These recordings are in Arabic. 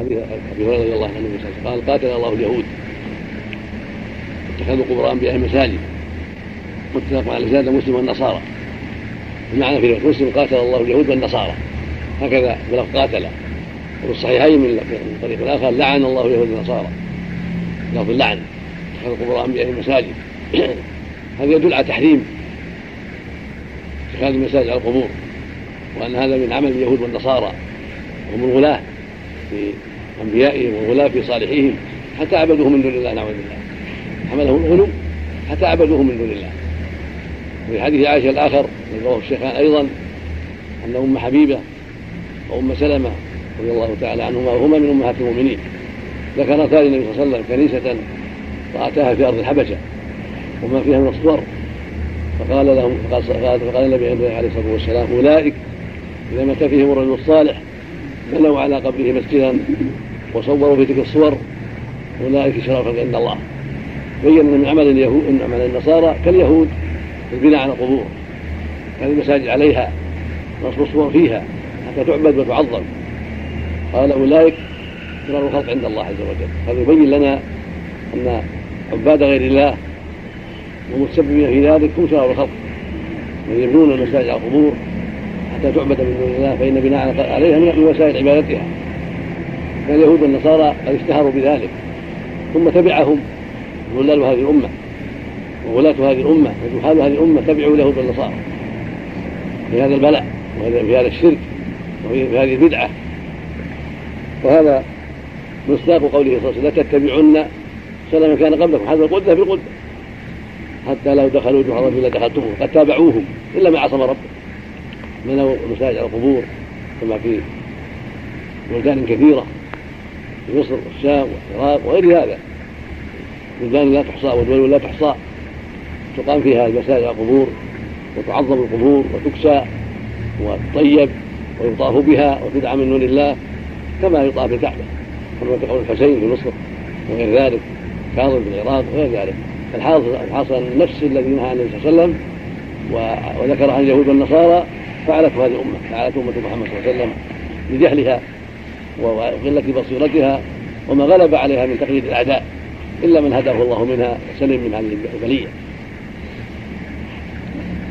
ابي هريره رضي الله عنه. قال قاتل الله اليهود. اتخذوا قبور انبيائهم مساجد متفق على زاد مسلم والنصارى. المعنى في مسلم قاتل الله اليهود والنصارى. هكذا بلفظ قاتل. وفي الصحيحين من طريق الآخر لعن الله اليهود والنصارى. لفظ اللعن. اتخذوا قبور انبيائهم مساجد هذا يدل على تحريم. اتخاذ المساجد على القبور. وأن هذا من عمل اليهود والنصارى. وهم الغلاة. في انبيائهم والغلاة في صالحيهم حتى عبدوه من دون الله نعوذ بالله. حملهم الغلو حتى عبدوه من دون الله. وفي حديث عائشة الآخر رواه الشيخان أيضا أن أم حبيبة وأم سلمة رضي الله تعالى عنهما وهما من أمهات المؤمنين ذكرتا للنبي صلى الله عليه وسلم كنيسة رأتها في أرض الحبشة وما فيها من الصور. فقال لهم فقال, النبي عليه الصلاة والسلام أولئك إذا مات فيهم الرجل الصالح بنوا على قبره مسجدا وصوروا في تلك الصور أولئك شرف عند الله. بين ان من عمل اليهود ان عمل النصارى كاليهود البناء على القبور كان المساجد عليها نصب الصور فيها حتى تعبد وتعظم. قال أولئك شرار الخلق عند الله عز وجل. هذا يبين لنا أن عباد غير الله والمتسببين في ذلك هم شرار الخلق. من يبنون المساجد على القبور حتى تعبد من دون الله فإن بناء عليها من وسائل عبادتها. اليهود والنصارى قد اشتهروا بذلك. ثم تبعهم. ظلال هذه الأمة. وولاة هذه الأمة. وجهال هذه الأمة تبعوا اليهود والنصارى. في هذا البلاء. وفي هذا الشرك. وفي هذه البدعة. وهذا مصداق قوله صلى الله عليه وسلم لا تتبعن سنة كان قبلكم. هذا القدة في القدة. حتى لو دخلوا جحر رجل لدخلتموه. قد تابعوهم. إلا ما عصم ربه. بنوا المساجد على القبور. كما في بلدان كثيرة. مصر والشام والعراق وغير هذا. بلدان لا تحصى ودول لا تحصى. تقام فيها المساجد على القبور وتعظم القبور وتكسى وتطيب ويطاف بها وتدعى من دون الله كما يطاف بالكعبه كما تقول الحسين في مصر وغير ذلك كاظم في العراق وغير ذلك. الحاصل الحاصل النفس الذي نهى النبي صلى الله عليه وسلم وذكر عن اليهود والنصارى فعلته هذه الأمة فعلته أمة محمد صلى الله عليه وسلم لجهلها. وقله بصيرتها وما غلب عليها من تقليد الأعداء إلا من هداه الله منها وسلم من هذه البلية.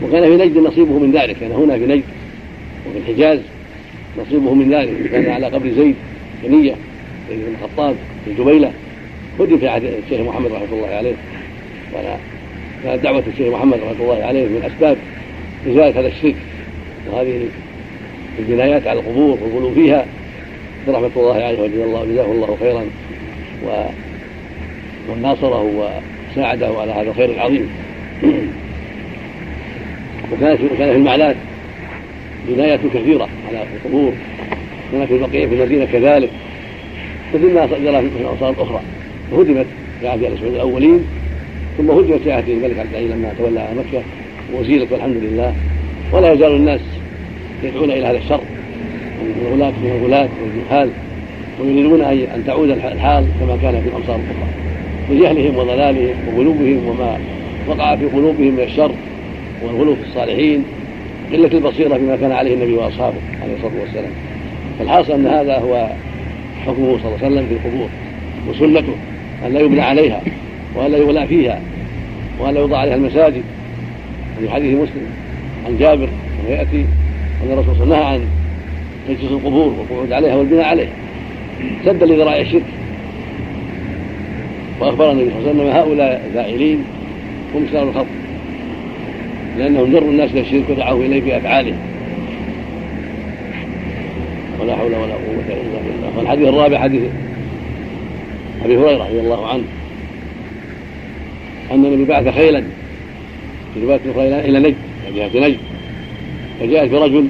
وكان في نجد نصيبه من ذلك كان هنا في نجد وفي الحجاز نصيبه من ذلك كان على قبر زيد بنية زيد بن الخطاب في جبيلة هدي في عهد الشيخ محمد رحمة الله عليه. كانت دعوة الشيخ محمد رحمة الله عليه من أسباب إزالة هذا الشرك. وهذه البنايات على القبور والغلو فيها. رحمة الله عليه وجزاه الله جزاه الله خيرا وناصره وساعده على هذا الخير العظيم. وكانت وكان في المعلات بنايات كثيرة على القبور. كان في البقيع في المدينة كذلك. مثل ما جرى في الأوصار الأخرى وهدمت في عهد الأسود الأولين ثم هدمت في عهد الملك عبد العزيز لما تولى مكة وأزيلت والحمد لله. ولا يزال الناس يدعون إلى هذا الشر. الغلاة من الغلاة والجهال ويريدون أن تعود الحال كما كان في الأمصار الأخرى. لجهلهم وضلالهم وغلوبهم وما وقع في قلوبهم من الشر والغلو في الصالحين قلة البصيرة بما كان عليه النبي وأصحابه عليه الصلاة والسلام. فالحاصل أن هذا هو حكمه صلى الله عليه وسلم في القبور وسنته أن لا يبنى عليها وأن لا يغلى فيها وأن لا يوضع عليها المساجد. في حديث مسلم عن جابر ويأتي أن الرسول صلى الله عليه وسلم نهى عن تجلس القبور والقعود عليها والبناء عليها. سدا لذرائع الشرك وأخبر النبي صلى الله عليه وسلم هؤلاء الفاعلين هم شرار الخلق. لأنهم جروا الناس إلى الشرك ودعوا إليه بأفعالهم ولا حول ولا قوة إلا بالله. والحديث الرابع حديث أبي هريرة رضي الله عنه. أن النبي بعث خيلا في رواية أخرى إلى نجد جهة نجد. فجاءت برجل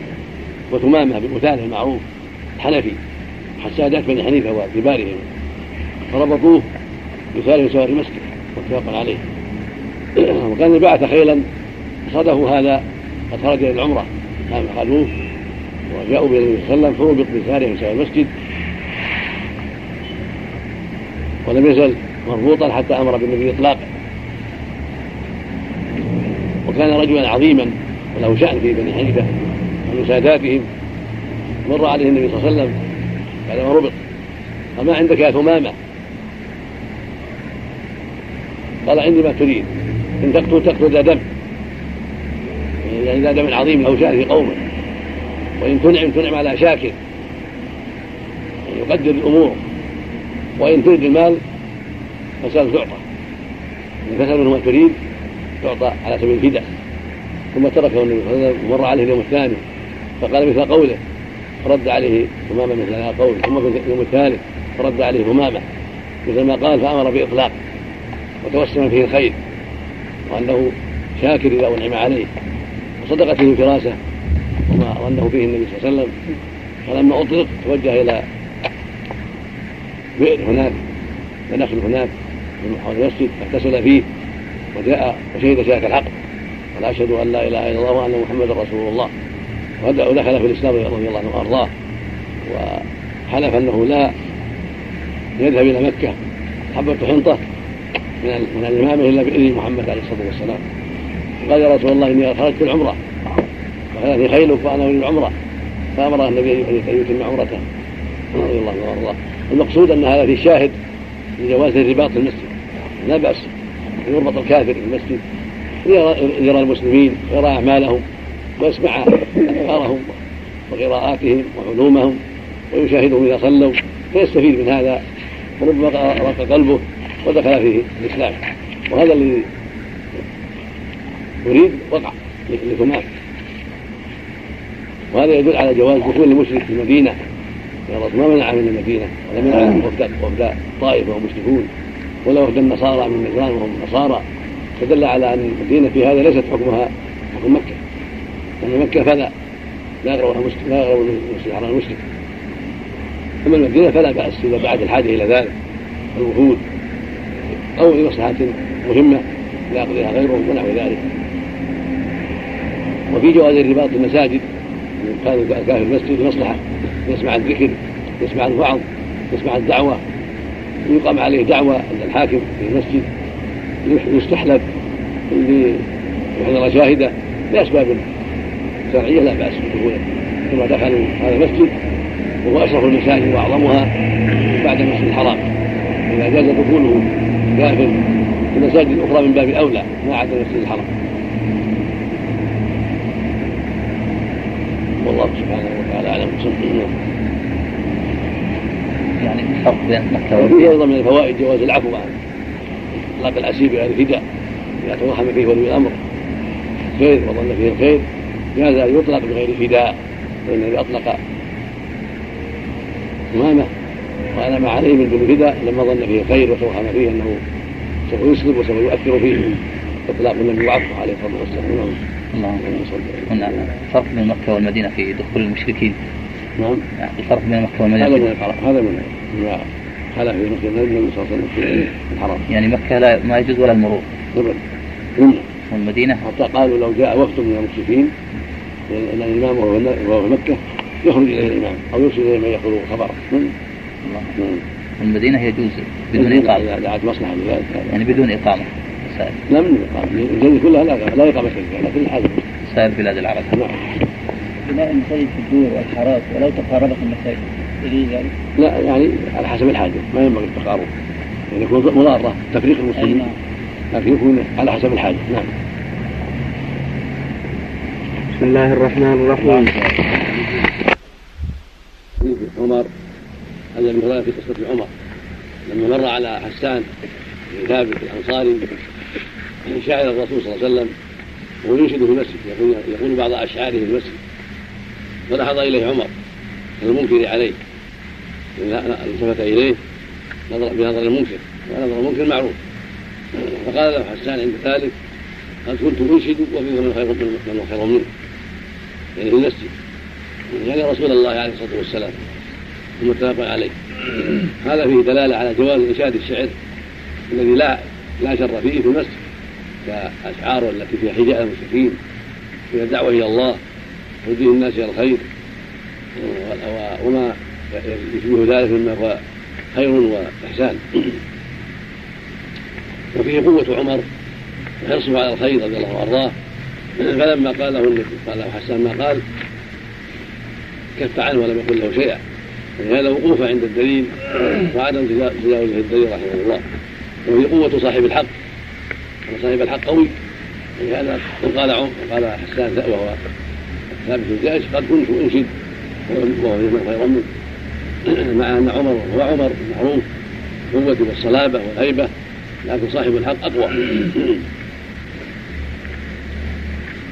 وتمامة بقتاله المعروف الحنفي حسادات بني حنيفة وكبارهم. فربطوه بسائر سوار المسجد متفق عليه. وكان بعث خيلا صده هذا قد خرج إلى العمرة. قام خلوه وجاءوا بالنبي صلى الله عليه وسلم فربط بساره من سوار المسجد ولم يزل مربوطا حتى أمر بالنبي اطلاقه وكان رجلا عظيما وله شأن في بني حنيفة. ومن ساداتهم مر عليه النبي صلى الله عليه وسلم بعدما ربط. قال ما عندك يا ثمامة؟ قال عندي ما تريد إن تقتل تقتل ذا دم يعني ذا دم عظيم أو شأن في قومه وإن تنعم تنعم على شاكر. يعني يقدر الأمور وإن تريد المال فسأل تعطى. إن فسأل منه ما تريد تعطى على سبيل الفداء ثم تركه النبي صلى الله عليه وسلم ومر عليه اليوم الثاني. فقال مثل قوله فرد عليه ثمامة مثل هذا القول ثم في اليوم الثالث فرد عليه ثمامة مثل ما قال فأمر بإطلاق وتوسم فيه الخير وأنه شاكر إذا أنعم عليه وصدقت فيه فراسة وما ظنه فيه النبي صلى الله عليه وسلم. فلما أطلق توجه إلى بئر هناك ونخل هناك حول المسجد فاغتسل فيه وجاء وشهد شهادة الحق. قال أشهد أن لا إله إلا الله وأن محمدا رسول الله. ودخل في الإسلام رضي الله عنه وأرضاه. وحلف أنه لا يذهب إلى مكة. حبة حنطة من من الإمامة إلا بإذن محمد عليه الصلاة والسلام. قال يا رسول الله إني خرجت العمرة. وخلتني خيلك وأنا أريد العمرة. فأمر النبي أن يتم عمرته. رضي الله عنه وأرضاه. المقصود أن هذا في شاهد لجواز الرباط في المسجد. لا أن يربط الكافر في المسجد. ليرى المسلمين ويرى أعمالهم. ويسمع أذكارهم وقراءاتهم وعلومهم ويشاهدهم إذا صلوا فيستفيد من هذا وربما رق قلبه ودخل فيه الإسلام. وهذا الذي يريد وقع لثمان وهذا يدل على جواز دخول المشرك في المدينة. لأن الرسول ما منع من المدينة ولا منع من وفد وفد طائف وهم مشركون ولا وفد النصارى من نجران وهم نصارى. فدل على أن المدينة في هذا ليست حكمها حكم مكة. أما مكة فلا لا يقربها مسلم لا يقرب المسلم على المشرك. أما المدينة فلا بأس إذا بعد الحاجة إلى ذلك. الوفود أو لمصلحة مهمة لا يقضيها غيرهم ونحو ذلك. وفي جواز الرباط في المساجد كان الكافر المسجد لمصلحة يسمع الذكر يسمع الوعظ يسمع الدعوة. يقام عليه دعوة عند الحاكم في المسجد. يستحلب ليحضر شاهدة لأسباب شرعية لا بأس بدخوله كما دخلوا هذا المسجد وهو أشرف المساجد وأعظمها بعد المسجد الحرام. إذا جاز دخوله كافر في المساجد الأخرى من باب أولى ما عدا المسجد الحرام. والله سبحانه وتعالى أعلم يعني الفرق بين وفيه أيضا من الفوائد جواز العفو عن إطلاق الأسير بغير فداء إذا توهم فيه ولي الأمر. خير وظن فيه الخير. أن يطلق بغير فداء فإن الذي أطلق أمامه وأنا ما عليه من دون فداء لما ظن فيه الخير وتوهم فيه أنه سوف يسلم وسوف يؤثر فيه. إطلاق النبي وعفو عليه الصلاة والسلام. نعم نعم الفرق بين مكة والمدينة في دخول المشركين. نعم. الفرق بين مكة والمدينة هذا من هذا من خلف في مسجد النبي صلى الله عليه وسلم في الحرم. يعني مكة لا ما يجوز ولا المرور. ابدا والمدينة؟ حتى قالوا لو جاء وفد من المشركين ان الامام وهو في مكه يخرج اليه الامام أو يرسل اليه من ياخذ خبره الله المدينة يجوز بدون إقامة. إذا دعت مصلحة لذلك. يعني بدون إقامة. سائر. لا من إقامة. الجنة كلها لا لا إقامة فيها لكن الحاجة. سائر بلاد العرب. نعم. بناء المساجد في الدور والحارات ولو تقاربت المساجد. يجوز ذلك؟ لا يعني على حسب الحاجة. ما ينبغي التقارب. يعني يكون مضارة تفريق المسلمين. نعم. لكن يكون على حسب الحاجة. نعم. بسم الله الرحمن الرحيم. عمر هذا من في قصة عمر. لما مر على حسان بن ثابت الأنصاري شاعر الرسول صلى الله عليه وسلم وهو ينشد في المسجد يقول يقول بعض أشعاره في المسجد. فلحظ إليه عمر المنكر عليه. التفت إليه نظر بنظر المنكر ونظر المنكر معروف. فقال له حسان عند ذلك قد كنت أنشد وفيكم من خير منه. يعني في المسجد. يعني رسول الله عليه الصلاة والسلام متفق عليه. هذا فيه دلالة على جواز انشاد الشعر الذي لا لا شر فيه في المسجد كأشعار التي فيها حجاء المشركين فيها الدعوة إلى الله ودين الناس إلى الخير وما يشبه ذلك مما هو خير وإحسان. وفيه قوة عمر وحرصه على الخير رضي الله وأرضاه. فلما قال له قال له حسان ما قال كف عنه ولم يقل له شيئا. ولهذا وقوفه عند الدليل وعدم تجاوزه الدليل رحمه الله. وهي قوة صاحب الحق. أن صاحب الحق قوي. ولهذا قال عمر قال حسان وهو ثابت الجيش قد كنت انشد. وهو منه مع ان عمر هو عمر معروف. القوة والصلابة والهيبة. لكن صاحب الحق أقوى.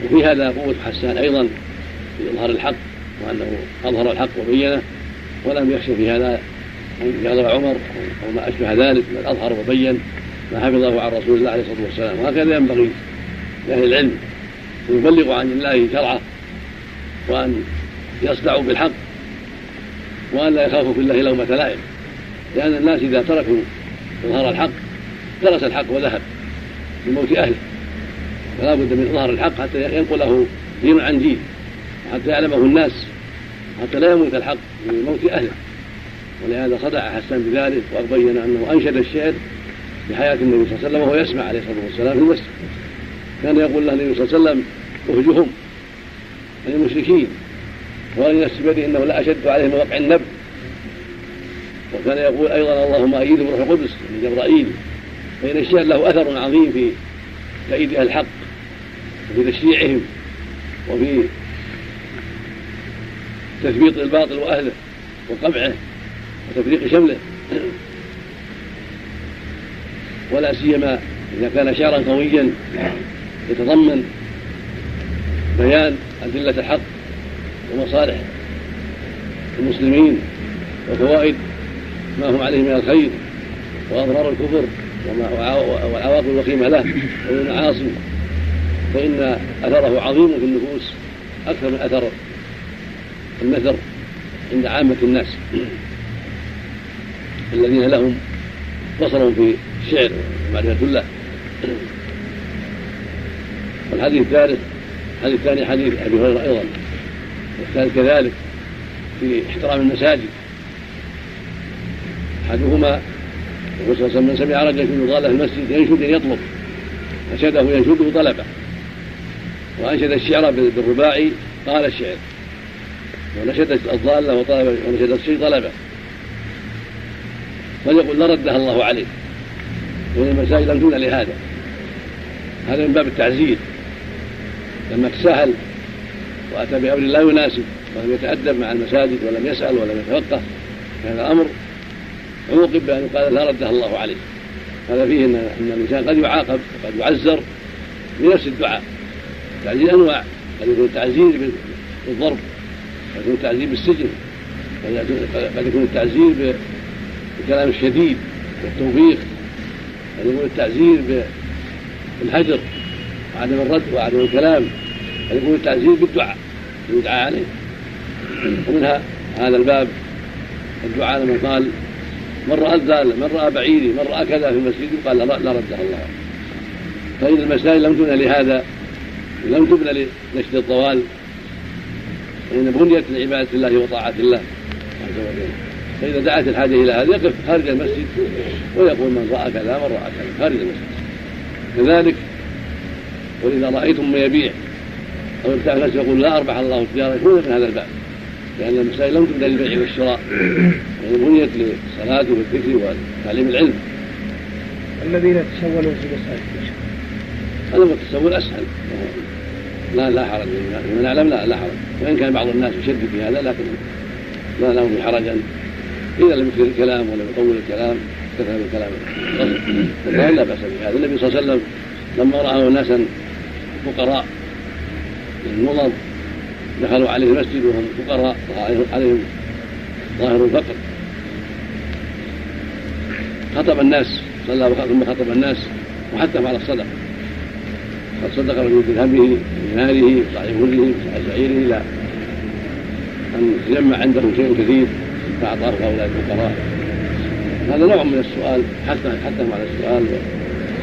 وفي هذا قوة حسان أيضا في إظهار الحق وأنه أظهر الحق وبينه ولم يخش في هذا أن يغضب عمر أو ما أشبه ذلك بل أظهر وبين ما حفظه عن رسول الله عليه الصلاة والسلام. وهكذا ينبغي لأهل العلم أن يبلغوا عن الله شرعه وأن يصدعوا بالحق وأن لا يخافوا في الله لومة لائم لأن الناس إذا تركوا إظهار الحق درس الحق وذهب بموت أهله. فلا بد من إظهار الحق حتى ينقله دين عن دين وحتى يعلمه الناس حتى لا يموت الحق بموت أهله. ولهذا صدع حسان بذلك وبين أنه أنشد الشعر في حياة النبي صلى الله عليه وسلم وهو يسمع عليه الصلاة والسلام في المسجد. كان يقول له النبي صلى الله عليه وسلم أهجهم عن المشركين. وأن نفسي بيده إنه لا أشد عليهم من وقع النبل وكان يقول أيضا اللهم أيده بروح القدس من جبرائيل. فإن الشعر له أثر عظيم في تأييد أهل الحق. وفي تشريعهم وفي تثبيط الباطل وأهله وقمعه وتفريق شمله. ولا سيما إذا كان شعرا قويا يتضمن بيان أدلة الحق ومصالح المسلمين وفوائد ما هم عليه من الخير وأضرار الكفر والعواقب الوخيمة له والمعاصي فإن أثره عظيم في النفوس أكثر من أثر النثر عند عامة الناس. الذين لهم بصر في الشعر ومعرفة الله. والحديث الثالث الحديث الثاني حديث أبي هريرة أيضا. والثالث كذلك في احترام المساجد. أحدهما يقول صلى الله عليه وسلم من سمع رجلا في المسجد ينشد يطلب. أنشده ينشده طلبه. وأنشد الشعر بالرباعي قال الشعر. ونشد الضالة وطلب ونشد الشيء طلبه. فليقول لردها الله عليه. وإن المساجد لم تبنى لهذا. هذا من باب التعزير لما تساهل وأتى بأمر لا يناسب ولم يتأدب مع المساجد ولم يسأل ولم يتفقه هذا أمر عوقب بأن قال لا ردها الله عليه. هذا فيه أن الإنسان قد يعاقب وقد يعزر بنفس الدعاء. التعزير أنواع قد يكون التعزير بالضرب قد يكون التعزير بالسجن قد يكون التعزير بالكلام الشديد والتوبيخ قد يكون التعزير بالهجر وعدم الرد وعدم الكلام قد يكون التعزير بالدعاء يدعى عليه. ومنها هذا الباب الدعاء لمن قال من رأى الزال من رأى بعيري من رأى كذا في المسجد قال لا ردها الله. فإن المسائل لم تبنى لهذا لم تبنى لنشد الطوال فإن بنيت لعبادة الله وطاعة الله. عز وجل فإذا دعت الحاجة إلى هذا يقف خارج المسجد ويقول من رأى كذا من راى كذا خارج المسجد. كذلك واذا رأيتم من يبيع أو ابتاع الناس يقول لا أربح الله التجارة يكون من هذا الباب. لأن المسائل لم تبنى للبيع والشراء. يعني بنيت للصلاة والذكر وتعليم العلم. الذين يتسولون في مساجد هذا هو التسول أسهل. لا لا حرج. من نعلم لا لا حرج. وإن كان بعض الناس يشدد في هذا لكن لا له حرجا إذا لم يكثر الكلام ولم يطول الكلام كثر الكلام. لا بأس بهذا. النبي صلى الله عليه وسلم لما رأى ناسا فقراء مضر دخلوا عليه المسجد وهم فقراء عليهم ظاهر الفقر. خطب الناس صلى ثم خطب الناس وحثهم على الصدقة. قد صدق رجل بدرهمه بديناره وصاع كله وصاع شعيره إلى أن تجمع عنده شيء كثير فأعطاه هؤلاء الفقراء هذا نوع من السؤال حثهم على السؤال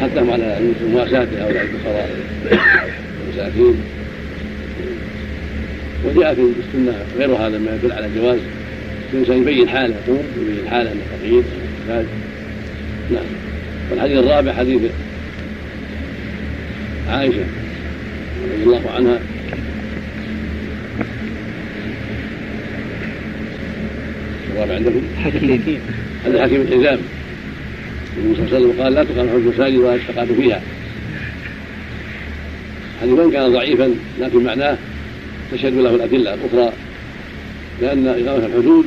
حثهم على مواساة هؤلاء الفقراء المساكين وجاء في السنة غير هذا ما يدل على جواز. الإنسان يبين حاله يبين حاله أنه فقير نعم. والحديث الرابع حديث عائشة رضي الله عنها. الرابع عندكم حكيم. هذا حكيم الحزام النبي صلى الله عليه وسلم قال لا تقرحوا المساجد ولا تستقعدوا فيها. حديث وإن كان ضعيفا لكن معناه تشهد له الأدلة الأخرى لأن إقامة الحدود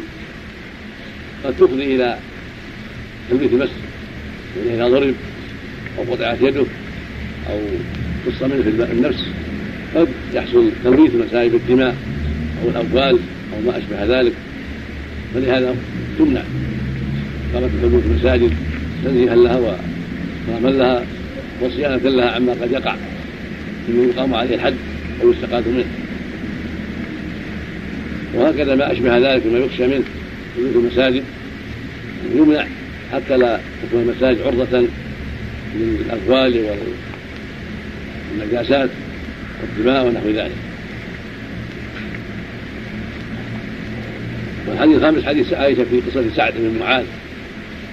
قد تفضي إلى تمليك المسجد يعني اذا ضرب أو قطعت يده أو قص منه في النفس قد يحصل تمريث المساجد بالدماء أو الاموال أو ما أشبه ذلك. فلهذا تمنع قامت الحدود في المساجد تنزيها لها وإكراما لها وصيانة لها عما قد يقع ممن يقام عليه الحد أو يستقاد منه. وهكذا ما أشبه ذلك مما يخشى منه في المساجد. يمنع حتى لا تكون المساجد عرضة للأقوال والنجاسات والدماء ونحو ذلك. والحديث الخامس حديث عائشة في قصة سعد بن معاذ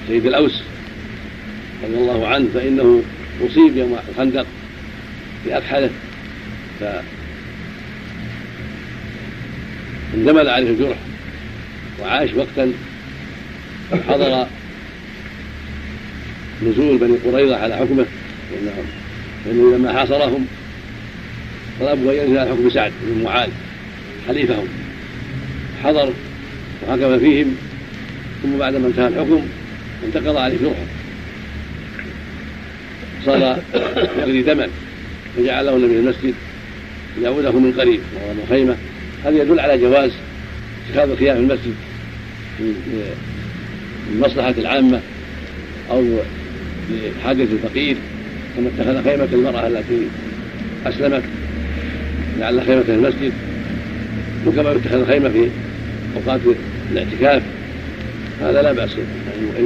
سيد الأوس رضي الله عنه فإنه أصيب يوم الخندق بأكحله ف اندمل عليه الجرح وعاش وقتا حضر نزول بني قريظة على حكمه لأنه لما حاصرهم طلبوا أن ينزل حكم سعد بن معاذ حليفهم حضر وحكم فيهم ثم بعدما انتهى الحكم انتقض عليه جرحه صار يغلي دما فجعله النبي المسجد. ليعوده من قريب وهو خيمة. هذا يدل على جواز اتخاذ الخيام في المسجد للمصلحة العامة أو لحاجة الفقير. كما اتخذ خيمة المرأة التي أسلمت لعل خيمة في المسجد. وكما يتخذ خيمة في أوقات الاعتكاف هذا لا بأس أن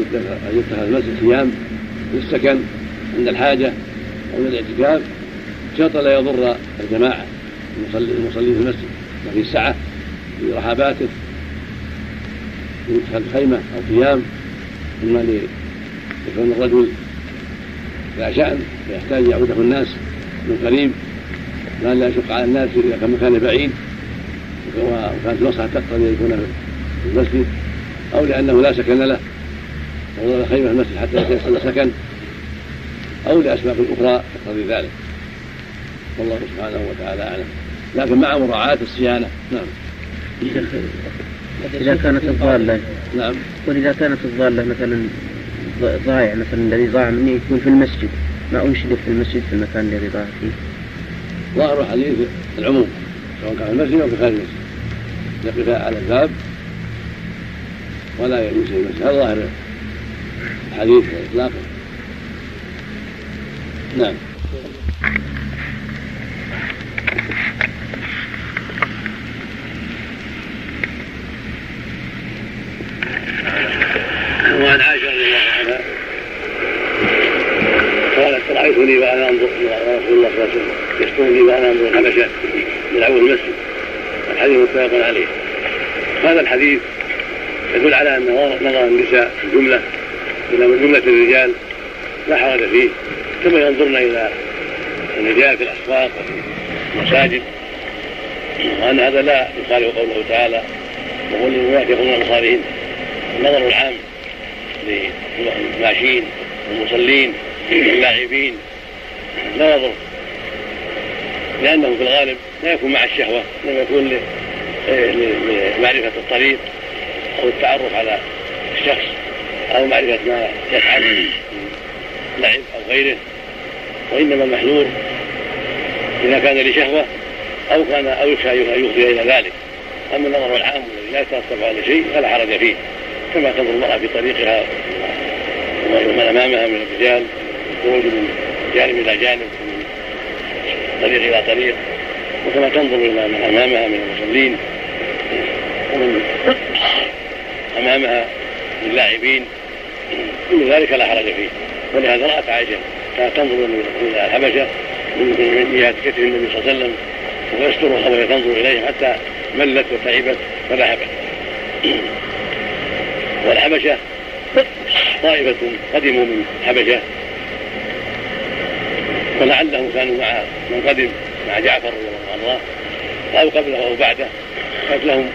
يتخذ المسجد خيام للسكن عند الحاجة أو للاعتكاف شرط لا يضر الجماعة المصلين في المسجد. وفي السعة في رحاباته. يدخل خيمة أو خيام إما يكون الرجل لا شأن فيحتاج يعوده الناس من قريب لأن لا يشق على الناس إذا كان مكانه بعيد وكانت المصلحة تقتضي أن يكون في المسجد أو لأنه لا سكن له وضل خيمة المسجد حتى يتيسر سكن أو لأسباب أخرى تقتضي ذلك. والله سبحانه وتعالى أعلم. لكن مع مراعاة الصيانة نعم. إذا كانت الضالة نعم. وإذا كانت الضالة مثلا ضايع مثلا الذي ضاع مني يكون في المسجد. ما أنشد في المسجد في المكان الذي ضاع فيه. ظاهر الحديث العموم سواء كان في المسجد أو في خارج المسجد. يقف على الباب ولا يمشي المسجد. هذا ظاهر الحديث إطلاقا. نعم. وعن عائشة رضي الله عنها. قالت رايتني وأنا أنظر إلى رسول الله صلى الله عليه وسلم. يسترني وأنا أنظر الحبشه من أول المسجد. الحديث متفق عليه. هذا الحديث يدل على أن نظر النساء في الجملة إلى من جملة الرجال لا حرج فيه. كما ينظرن إلى الرجال في الأسواق وفي المساجد. وأن هذا لا يخالف قوله تعالى وقل للمؤمنات يقولن بصالحهن النظر العام للماشين والمصلين واللاعبين لا يضر. لأنه في الغالب لا يكون مع الشهوة إنما يكون لمعرفة الطريق أو التعرف على الشخص أو معرفة ما يفعل لعب أو غيره وإنما المحذور إذا كان لشهوة أو كان أو يخشى أن يفضي إلى ذلك. أما النظر العام الذي لا يترتب على شيء فلا حرج فيه كما تنظر المرأة في طريقها ومن أمامها من الرجال خروج من جانب إلى جانب من طريق إلى طريق وكما تنظر إلى من أمامها من المصلين ومن أمامها من اللاعبين كل ذلك لا حرج فيه. ولهذا رأت عائشة كانت تنظر إلى الحبشة من جهة كتف النبي صلى الله عليه وسلم ويسترها وهي تنظر إليه حتى ملت وتعبت فذهبت. والحبشة طائفة قدموا من الحبشة ولعلهم كانوا مع من قدم مع جعفر رضي الله عنه. أو قبله أو بعده. كانت لهم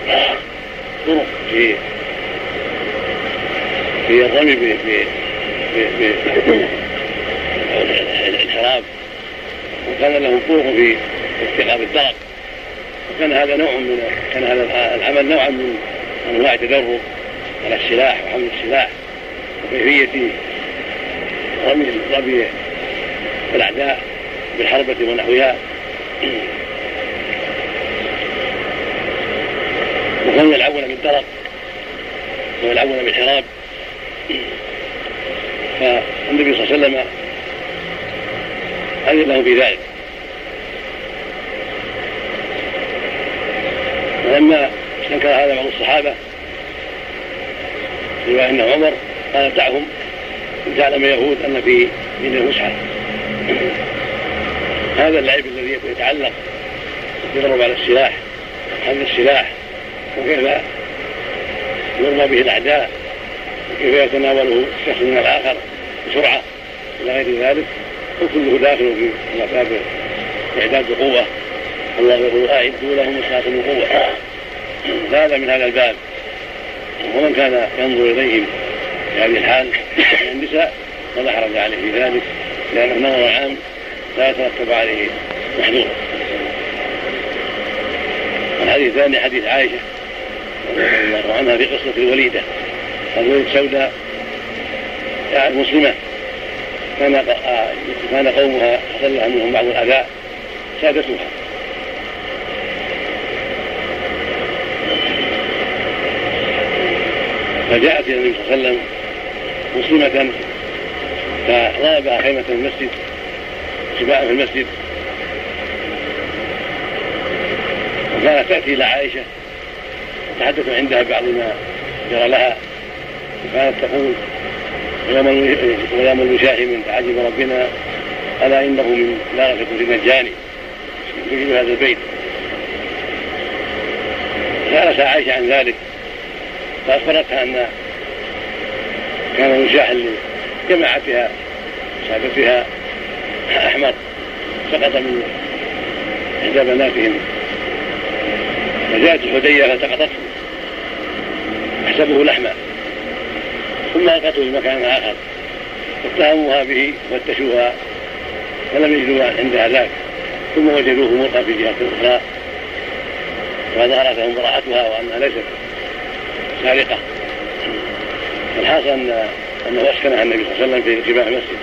طرق في في الرمي الانحراف. وكان لهم طرق في استيقاظ الدرق. وكان هذا نوع من كان هذا العمل نوعا من أنواع التدرب على السلاح وحمل السلاح وكيفية رمي رمي الأعداء بالحربة ونحوها. وكانوا يلعبون بالدرق ويلعبون بالحراب فالنبي صلى الله عليه وسلم أذن في ذلك. ولما استنكر هذا بعض الصحابة رواية أنه عمر قال دعهم تعلم يهود أن في دين مسحة هذا اللعب الذي يتعلق يضرب على السلاح حمل السلاح وكيف يرمى به الأعداء وكيف يتناوله الشخص من الآخر بسرعة إلى غير ذلك وكله داخل في باب إعداد القوة الله يقول أعدوا لهم ما من قوة هذا من هذا الباب. ومن كان ينظر إليهم في هذه الحال من النساء فلا حرج عليه في ذلك. لأن النظر العام لا يترتب عليه محذور. الحديث الثاني حديث عائشة رضي الله عنها في قصة الوليدة الوليدة سوداء كانت مسلمة. كان كان قومها حصل لها منهم بعض الأذى سادتها. فجاءت إلى النبي صلى الله عليه وسلم مسلمة فضربها خيمة في المسجد شباء في المسجد. وكانت تأتي إلى عائشة تتحدث عندها بعض ما جرى لها. وكانت تقول ويوم الوشاح من تعجب ربنا ألا إنه من لا في نجاني يجيب هذا البيت. سألت عائشة عن ذلك فأخبرتها أن كان الوشاح اللي جماعتها سادتها أحمر سقط من إحدى بناتهم فجاءت الحدية فالتقطته احسبه لحما ثم ألقته في مكان آخر. اتهموها به وفتشوها فلم يجدوا عندها ذاك. ثم وجدوه مرقى في جهة أخرى. فظهرت لهم براءتها وانها ليست سارقة. الحاصل أن انه اسكنها النبي صلى الله عليه وسلم في جباه المسجد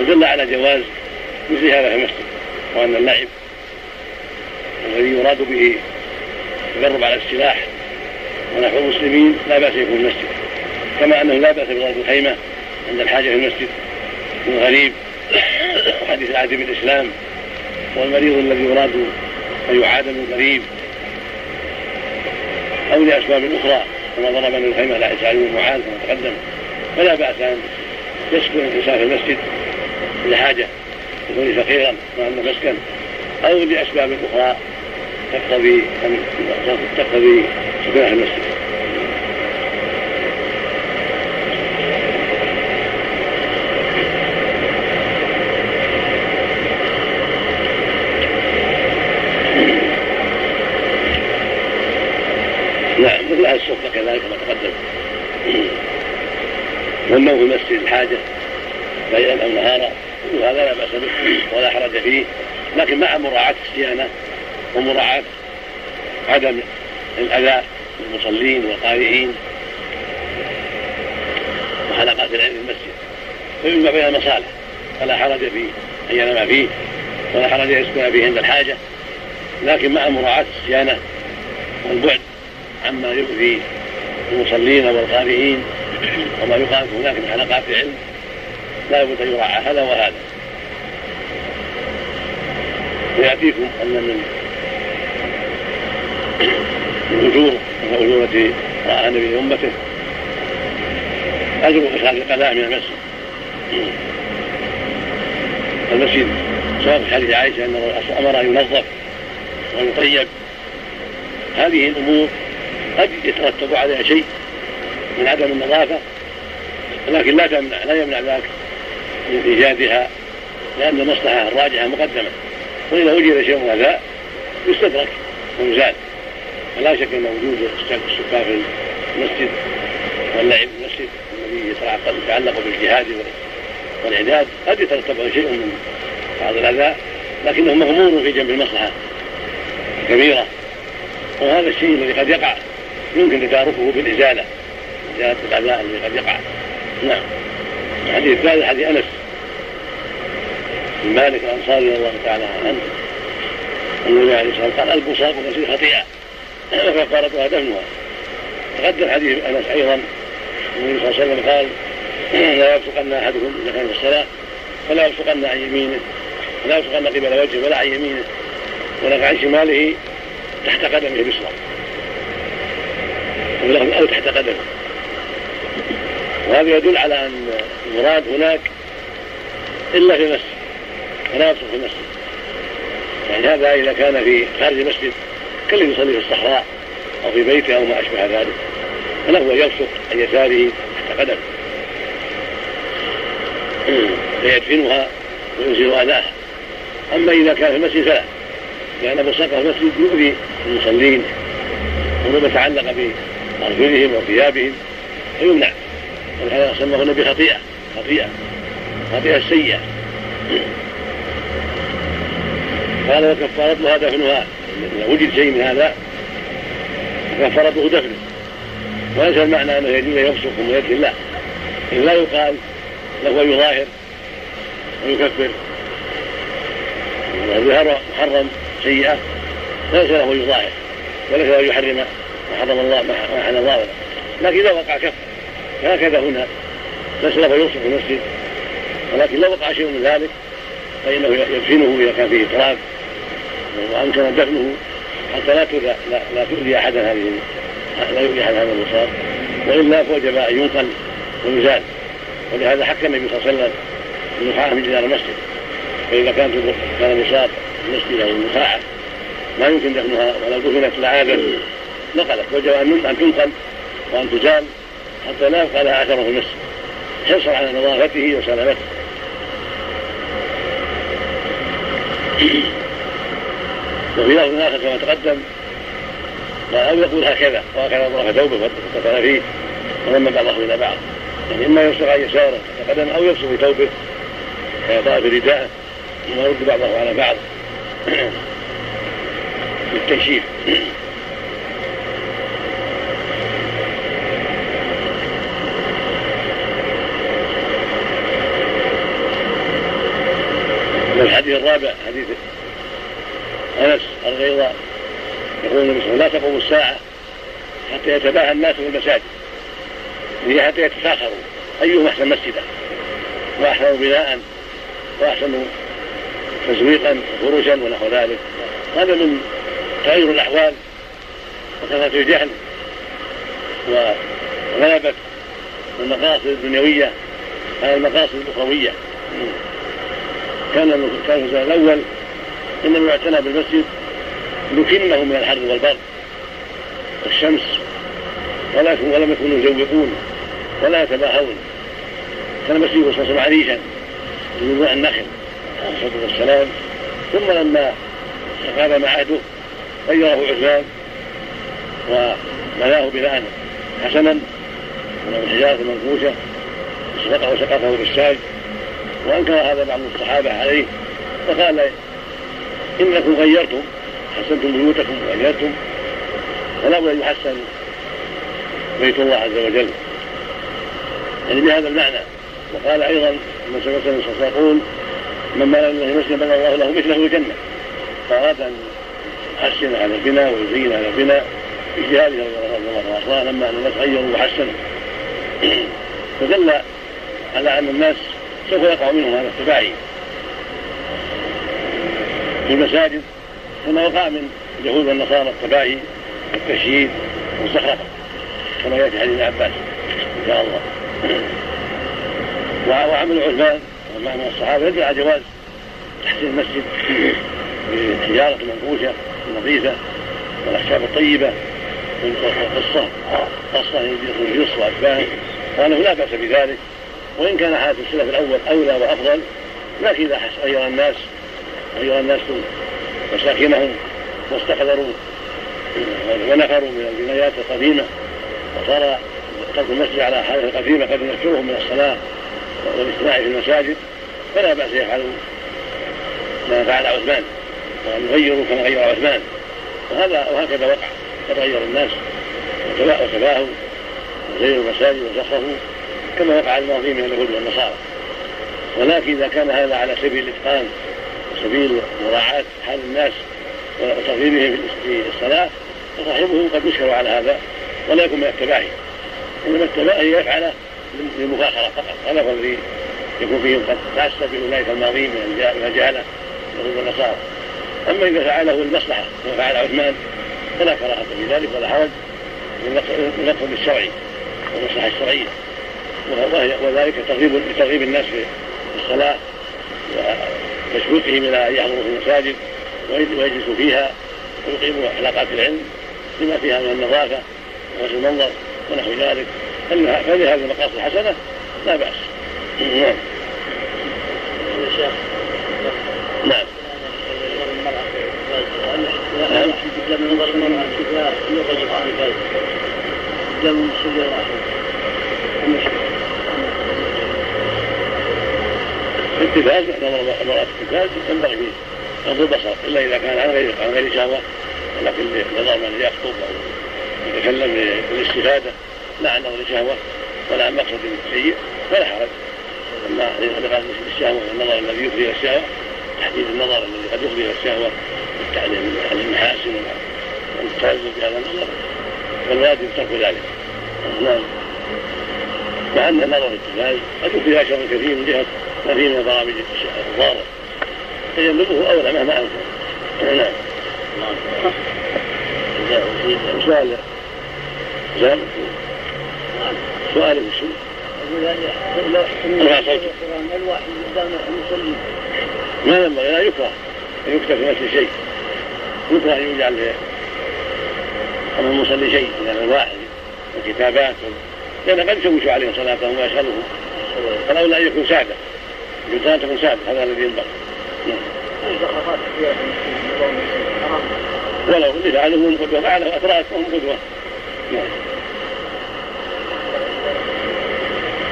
ودل على جواز مثل هذا في المسجد وأن اللعب الذي يراد به التدرب على السلاح ونحو المسلمين لا بأس يكون المسجد. كما أنه لا بأس بضرب الخيمة عند الحاجة في المسجد من غريب وحديث العهد بالاسلام والمريض الذي يراد أن يعاد من قريب أو لأسباب أخرى كما ضرب من الخيمة لا سعد بن معاذ كما تقدم. فلا بأس أن يسكن الانسان في المسجد لحاجة يكون فقيرا وان مسكن أو لأسباب أخرى تقتضي ان تقتضي سكنه المسجد السفرة كذلك كما تقدم والنوم في المسجد الحاجة ليلا أو نهارا كل هذا لا بأس به ولا حرج فيه. لكن مع مراعاة الصيانة ومراعاة عدم الأذى للمصلين والقارئين وحلقات العلم في المسجد فيما بين المصالح فلا حرج فيه أن ينام فيه ولا حرج أن يسكن فيه عند الحاجة. لكن مع مراعاة الصيانة والبعد عما يؤذي المصلين والقارئين وما يقال هناك من حلقات العلم لا بد أن يراعى هذا وهذا. ويأتيكم أن من الاجور الاجور التي رأى النبي لامته أجر إخراج القذاء من المسجد. المسجد سواء في حديث عائشة انه أمر أن ينظف ويطيب هذه الأمور قد يترتب عليها شيء من عدم النظافة. لكن لا تمنع لا يمنع ذلك من إيجادها لأن المصلحة الراجعة مقدمة. وإذا وجد شيء من هذا يستدرك ويزال فلا شك أن وجود السكان في المسجد واللعب في المسجد الذي يتعلق بالجهاد والإعداد قد يترتب شيء من بعض الأذى لكنه مغمور في جنب المصلحة الكبيرة وهذا الشيء الذي قد يقع يمكن تداركه بالإزالة. إزالة الأذى الذي قد يقع. نعم. الحديث الثالث حديث أنس. بن مالك الأنصاري رضي الله تعالى عنه. النبي عليه الصلاة والسلام قال البصاق المسيح خطيئة. فكفارتها دفنها. تقدم حديث أنس أيضا. النبي صلى الله عليه وسلم قال لا يبصقن أحدكم إذا كان في الصلاة فلا يبصقن عن يمينه ولا يبصقن قبل وجهه ولا عن يمينه ولا عن شماله تحت قدمه بصرا أو تحت قدمه. وهذا يدل على أن المراد هناك إلا في فلا يبصق في المسجد يعني هذا إذا كان في خارج المسجد كالذي يصلي في الصحراء أو في بيته أو ما أشبه ذلك فله أن يبصق عن يساره تحت قدمه فيدفنها وينزل أذاها أما إذا كان في المسجد فلا لأن في المسجد يؤذي المصلين وما يتعلق بأرجلهم وثيابهم فيمنع. ولهذا سماه النبي خطيئة. خطيئة. السيئة. قال وكفارتها دفنها إذا وجد شيء من هذا كفارته دفنه. وليس المعنى أنه يجوز يفسق ويدفن لا إن لا يقال له يظاهر ويكفر. الظهار محرم سيئة ليس له يظاهر وليس له يحرم ما حرم الله ما حل الله. لكن إذا وقع كفر هكذا هنا. يوصف في المسجد. ولكن لو وقع شيء من ذلك فإنه يدفنه إذا كان فيه تراب وأمكن دفنه حتى لا تؤذي لا, لا تؤذي أحدا هذه لا يؤذي أحد هذا المصاب. وإلا فوجب أن ينقل ويزال. ولهذا حكى النبي صلى الله عليه وسلم النخاعة من جدار المسجد. فإذا كانت كان مصاب المسجد أو النخاعة ما يمكن دفنها ولو دفنت لعابا. نقلت. وجب أن تنقل وأن تزال. حتى لا يبقى لها أثر في المسجد حرصا على نظافته وسلامته. وفي لفظ آخر كما تقدم قال أو يقول هكذا؟ وهكذا ضرب ثوبه فدخل فيه ولما بعضه إلى بعض. يعني إما يبصق عن يساره تقدم أو يبصق في ثوبه فيضع في رداءه ثم يرد بعضه على بعض. للتنشيف الحديث الرابع حديث أنس الغيظة يقول النبي لا تقوم الساعة حتى يتباهى الناس في المساجد هي حتى يتفاخروا ايهم أحسن مسجدا؟ وأحسن بناء وأحسن تزويقا وفروشا ونحو ذلك. هذا من تغير الأحوال وكثره الجهل وغلبة المقاصد الدنيوية على المقاصد الاخرويه كان كان في الزمن الأول إنما يعتنى بالمسجد لكنه من الحر والبرد. والشمس ولا ولم يكونوا يزوقون ولا يتباهون. كان المسجد صلى الله عليه وسلم عريشا من النخل عليه الصلاة والسلام. ثم لما تقادم عهده غيره عثمان وبناه بناء حسنا من الحجاره المنفوشة وسقفه بالساج. وانكر هذا بعض الصحابة عليه فقال إنكم غيرتم حسنتم بيوتكم وغيرتم فلا بد أن يحسن بيت الله عز وجل. يعني بهذا المعنى. وقال أيضا ان صلى الله عليه يقول من بنى مسجدا بنى الله له مثله الجنة. فأراد أن يحسن هذا البناء ويزين هذا البناء باجتهاده رضي الله عنه لما أن الناس غيروا وحسنوا. فدل على أن الناس سوف يقع منهم هذا التباعي في المساجد كما وقع من اليهود والنصارى التباعي والتشييد والزخرفه كما يأتي حديث عباس إن شاء الله. وعمل عثمان ومع من الصحابه يدل على جواز تحسين المسجد بالحجاره المنقوشه النظيفه والاخشاب الطيبة والقصة قصه يخرج جص واشباه وانه لا بأس بذلك. وإن كان حالة السلف الأول أولى وأفضل لكن إذا غير الناس غير الناس مساكنهم واستحضروا ونفروا من البنايات القديمة وصار ترك المسجد على حالة القديمه قد يذكرهم من الصلاة والاجتماع في المساجد فلا بأس يفعلوا ما فعل عثمان وأن يغيروا كما غير عثمان. وهذا وهكذا وقع. تغير الناس وتباهوا وزينوا المساجد وزخرفوا. كما وقع الماضي من اليهود والنصارى ولكن إذا كان هذا على سبيل الإتقان وسبيل مراعاة حال الناس وترغيبهم في الصلاة فصاحبه قد يشكر على هذا ولا يكون من التباهي إنما التباهي يفعله للمفاخره فقط هذا هو الذي يكون فيهم قد تاسى باولئك الماضين من الجهلة اليهود والنصارى أما إذا فعله المصلحه كما فعل عثمان فلا كراهة في ذلك ولا حرج من الشرعي والمصلحة الشرعية. وذلك ترغيب لترغيب الناس في الصلاة وتشويقهم إلى ان يحضروا في المساجد ويجلسوا فيها ويقيموا حلقات العلم لما فيها من النظافة وحسن المنظر ونحو ذلك. فلهذه المقاصد الحسنة لا بأس. نعم. نعم. نعم قدام نظر المرأة كذا يخرج عن البيت قدام المصلي التلفاز نظر المرأة في التلفاز ينبغي فيه غض البصر إلا إذا كان عن غير عن غير شهوه ولكن نظر من يخطب أو يتكلم للاستفاده لا عن نظر شهوه ولا عن مقصد سيء فلا حرج. أما لغايه الشهوه والنظر الذي يفضي إلى الشهوة تحديد النظر الذي قد يفضي إلى الشهوة التعليم عن المحاسن والتعلم بهذا النظر. فالواجب ترك ذلك. نعم. مع أن نظر التلفاز قد يفضي شر كثير من جهة ما فيه من برامج الضاره فيملكه اولى مهما انفع نعم. سؤال. زال سؤال الواحد قدام المصلي ما ينبغي لا يكره. ان يكتب في نفس شيء. يكره أن يجعل امام المصلي شيء من الواحد وكتابات لأن قد يشوش عليهم صلاتهم ويشغلهم فالاولى أن يكون ساده. الانسان تكون ساده هذا الذي ينبغي ولو اللي فعله هم قدوه فعله اتراكهم قدوه نعم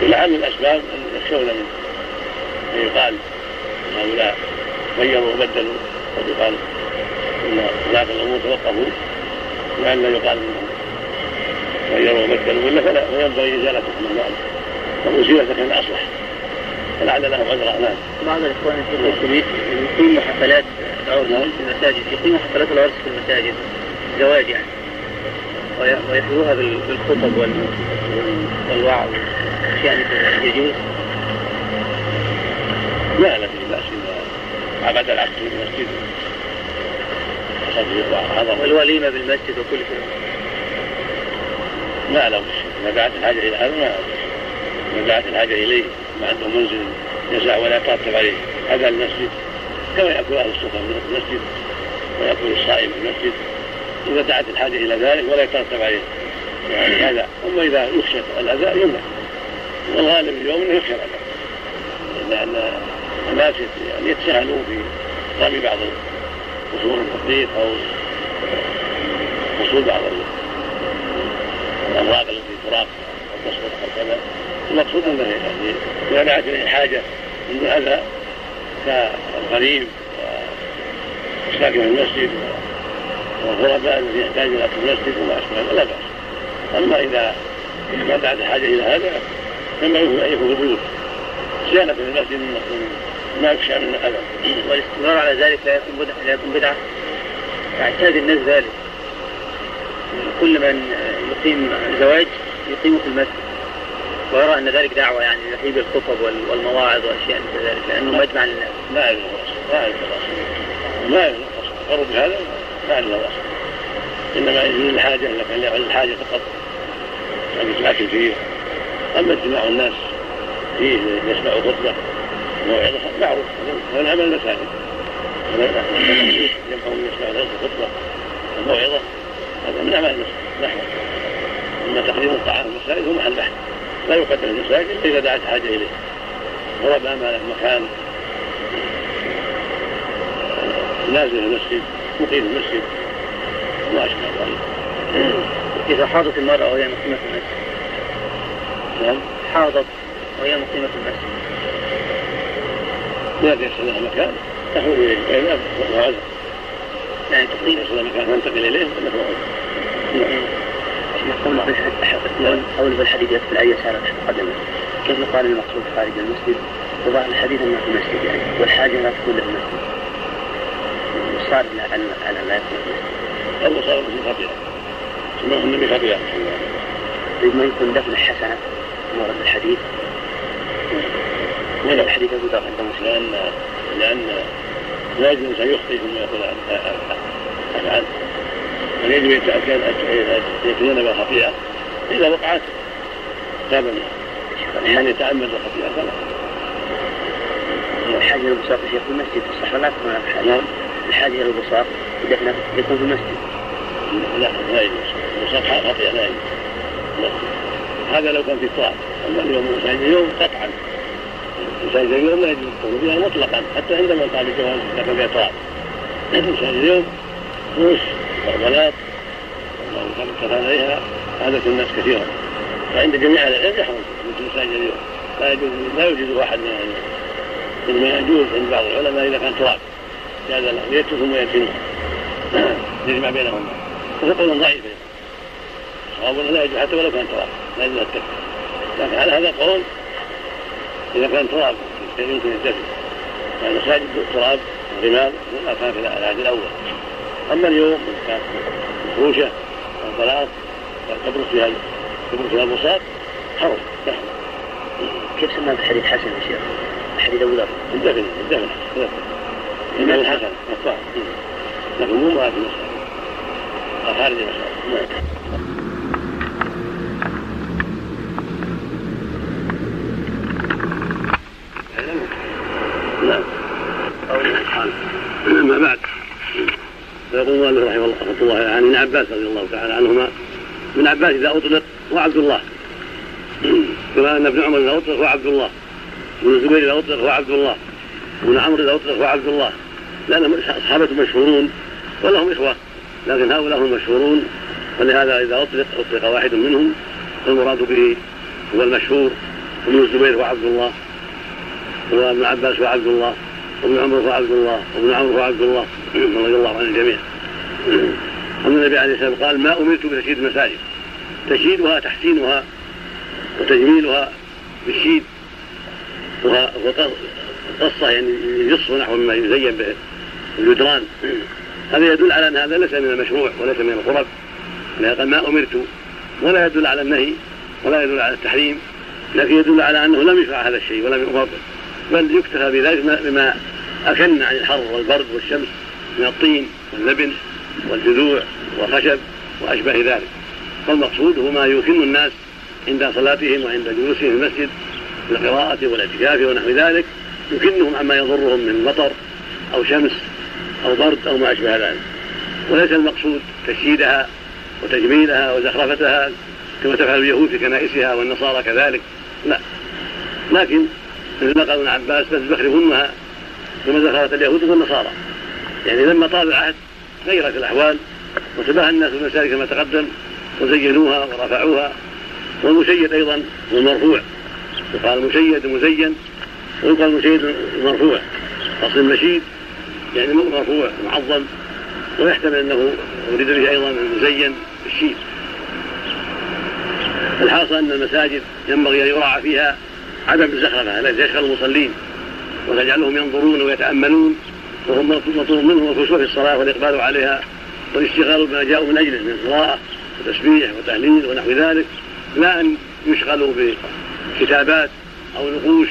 لعل الأسباب ان يخشون من أن يقال هؤلاء غيروا وبدلوا قد يقال إن ولاة الأمور توقفوا لئلا يقال إنهم غيروا وبدلوا ولا فلا فينبغي إزالتهم. من ذلك وازيلته كان اصلح فلعل لهم عذرا نعم بعض الإخوان يقيموا حفلات العرس في المساجد يقيموا حفلات العرس في المساجد زواج يعني. ويحيوها بالخطب والوعظ يعني يجوز. لا لا في باس اذا عقد العقد في المسجد. والوليمة بالمسجد وكل شيء. ما له اذا دعت الحاجة إلى هذا ما دعت الحاجة إليه. ما عنده منزل يسع ولا يترتب عليه. هذا المسجد كما ياكل أهل السفر في المسجد وياكل الصائم في المسجد إذا دعت الحاجة إلى ذلك ولا يترتب عليه. يعني هذا أما إذا يخشى الأذى يمنع. والغالب اليوم إنه يخشى الأذى. لأن الناس يعني يتساهلون في رمي بعض قصور التطبيق أو وصول بعض الأمراض التي تراق أو تسقط أو كذا. المقصود انه يعني اذا دعت اليه حاجة من اذى كالغريب في المسجد والغرباء الذي يحتاج إلى المسجد وما أشبه لا بأس. أما إذا ما دعت الحاجة إلى هذا فما يمكن ان يكون في البيوت. صيانه المسجد من ما يخشى من الأذى. والاستمرار على ذلك لا يكون بدعة لا يكون بدعة. يعتاد الناس ذلك. كل من يقيم زواج يقيمه في المسجد. ويرى إن ذلك دعوة يعني لنحيب الخطب والمواعظ وأشياء مثل ذلك لأنه مجمع للناس. يعرف ما يعرف ما يعرف القرب بهذا ما يعرف الاصل. إنما يجوز الحاجة اذا كان يعمل الحاجة فقط. يعني الأكل فيه. أما اجتماع الناس فيه يسمعوا خطبة موعظة معروف. هذا عمل المساجد ينفعون يسمعوا الخطبة الموعظه هذا من أعمال المسجد نحو أما تقديم الطعام في المساجد هو محل بحث. لا يقدم المساجد إذا دعت حاجة إليه. وربما له مكان. نازل المسجد مقيم المسجد. وما أشبه ذلك. إذا حاضت المرأة وهي مقيمة في المسجد. نعم. حاضت وهي مقيمة في المسجد. ما تيسر لها مكان. تحول إليه. فان وعذر يعني تقيم تيسر لها مكان. تنتقل إليه. فله عذر قول في الحديث في يدخل اي سارة تحت قدمه كيف يقال المقصود خارج المسجد وظاهر الحديث انه في المسجد يعني والحاجة لا تكون له المسجد صار على على ما يكون في المسجد أو صار مثل خطيئه سماه النبي خطيئه طيب ما يكون دفن حسنه ورد الحديث ولا الحديث ابو ذر عند مسلم لأن لأن لا يجوز الانسان يخطئ ثم يقول افعل بل يجب يتاكد يتجنب الخطيئه اذا وقعت تاب منها من يتامل الخطيئه فلا الحاجة إلى البساط شيخ في المسجد. تصح ولا تكون على الحاجة نعم. الحاجة إلى البساط يكون في المسجد لا لا يجوز. وصف خطيئه لا يجوز. لا. هذا لو كان في التراب أما اليوم مساجد اليوم قطعا. مساجد اليوم لا يجوز القول فيها مطلقا. حتى عندما قال الجواز اذا كان فيها تراب مساجد اليوم فروش وغربلات الله كفى عليها. عادة الناس كثيرا فعند جميع أهل العلم يحرم مثل مساجد اليوم لا يجوز لا يوجد واحد من أهل العلم إنما يجوز عند بعض العلماء إذا كان تراب. جاز له يتركهم ويتمهم يجمع بينهما. وهو قول ضعيف. صواب لا يجوز؟ حتى ولو كان تراب لا يجوز التكفير لكن على هذا قول إذا كان تراب يمكن الدفن؟ يعني مساجد تراب رمال ما كان في العهد الأول. أما اليوم كان مفروشه أو تبرز فيها تبرز فيها البساط حرم كيف سمى الحديث حسن يا شيخ؟ حديث أبو ذر. الدفن الدفن الإمام الحسن لكن مو مراد المسألة أو خارج المسألة نعم. نعم. أما بعد. فيقول المؤلف رحمه الله رحمة الله عن ابن عباس رضي الله تعالى عنهما ابن عباس إذا اطلق هو عبد الله. كما ان ابن عمر إذا اطلق هو عبد الله. ابن الزبير إذا اطلق هو عبد الله. ابن عمرو إذا اطلق هو عبد الله. لانهم صحابه مشهورون ولهم إخوة. لكن هؤلاء هم المشهورون. ولهذا إذا اطلق اطلق واحد منهم. فالمراد به هو المشهور. ابن الزبير هو عبد الله. وابن عباس هو عبد الله. وابن عمر هو عبد الله. وابن عمرو هو عبد الله. رضي الله عن الجميع أن النبي عليه الصلاة والسلام قال ما أمرت بتشييد المساجد تشييدها تحسينها وتجميلها بالشيد وقصة يعني يصف نحو مما يزين به الجدران. هذا يدل على أن هذا ليس من المشروع وليس من القرب قال ما أمرت. ولا يدل على النهي ولا يدل على التحريم لكن يدل على أنه لم يشرع هذا الشيء ولم يؤمر به. بل يكتفى بذلك بما أكن عن الحر والبرد والشمس من الطين واللبن. والجذوع والخشب وأشباه ذلك. فالمقصود هو ما يكن الناس عند صلاتهم وعند جلوسهم في المسجد القراءة والاعتكاف ونحو ذلك يكنهم عما يضرهم من مطر أو شمس أو برد أو ما أشبه ذلك. وليس المقصود تشييدها وتجميلها وزخرفتها كما تفعل اليهود في كنائسها والنصارى كذلك لا. لكن مثل ما قال ابن عباس بل زخرفنها كما زخرفت اليهود والنصارى. يعني لما طال العهد غيرت الأحوال وتباهى الناس بالمساجد كما تقدم وزينوها ورفعوها. والمشيد أيضا والمرفوع يقال مشيد مزين ويقال مشيد مرفوع. أصل المشيد يعني مرفوع معظم. ويحتمل أنه أريد به أيضا المزين بالشيد الحاصل أن المساجد ينبغي أن يراعى فيها عدم الزخرفة التي يشغل المصلين وتجعلهم ينظرون ويتأملون. وهم مطلوب منهم الخشوع في الصلاة والإقبال عليها والاشتغال بما جاءوا من أجله من قراءة وتسبيح وتهليل ونحو ذلك لا أن يشغلوا بكتابات أو نقوش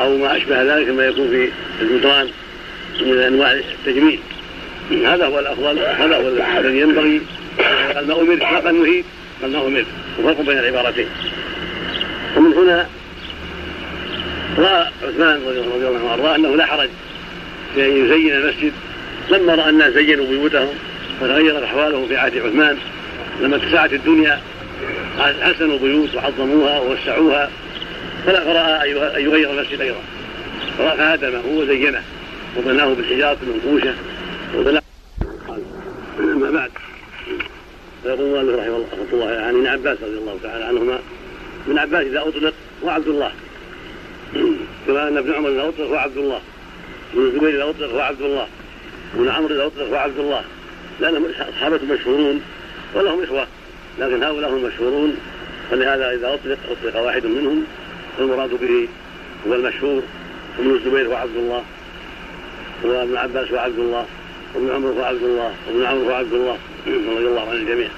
أو ما أشبه ذلك مما يكون في الجدران من أنواع التجميل. هذا هو الأفضل هذا هو الذي ينبغي. قال ما أمرت ما قال نهيت قال ما أمرت وفرق بين العبارتين. ومن هنا رأى عثمان رضي الله عنه أنه لا حرج في ان يزين المسجد. لما رأى الناس زينوا بيوتهم وتغيرت أحوالهم في عهد عثمان. لما اتسعت الدنيا حسنوا البيوت وعظموها ووسعوها. فلا فرأى ان يغير المسجد أيضا. فهدمه وزينه وبناه بالحجارة المنقوشه وبناه اما بعد. فيقول المؤلف رحمه الله رحمه الله عن ابن عباس رضي الله تعالى عنهما ابن عباس إذا أطلق هو عبد الله. كما أن ابن عمر إذا أطلق هو عبد الله. ابن الزبير اذا اطلق عبد الله ابن عمرو اذا اطلق عبد الله. لانهم صحابه مشهورون ولهم إخوة لكن هؤلاء هم المشهورون. فلهذا إذا أطلق أطلق واحد منهم فالمراد به هو المشهور ابن الزبير هو عبد الله وابن عباس هو عبد الله وابن عمر هو عبد الله وابن عمرو هو عبد الله رضي الله عن الجميع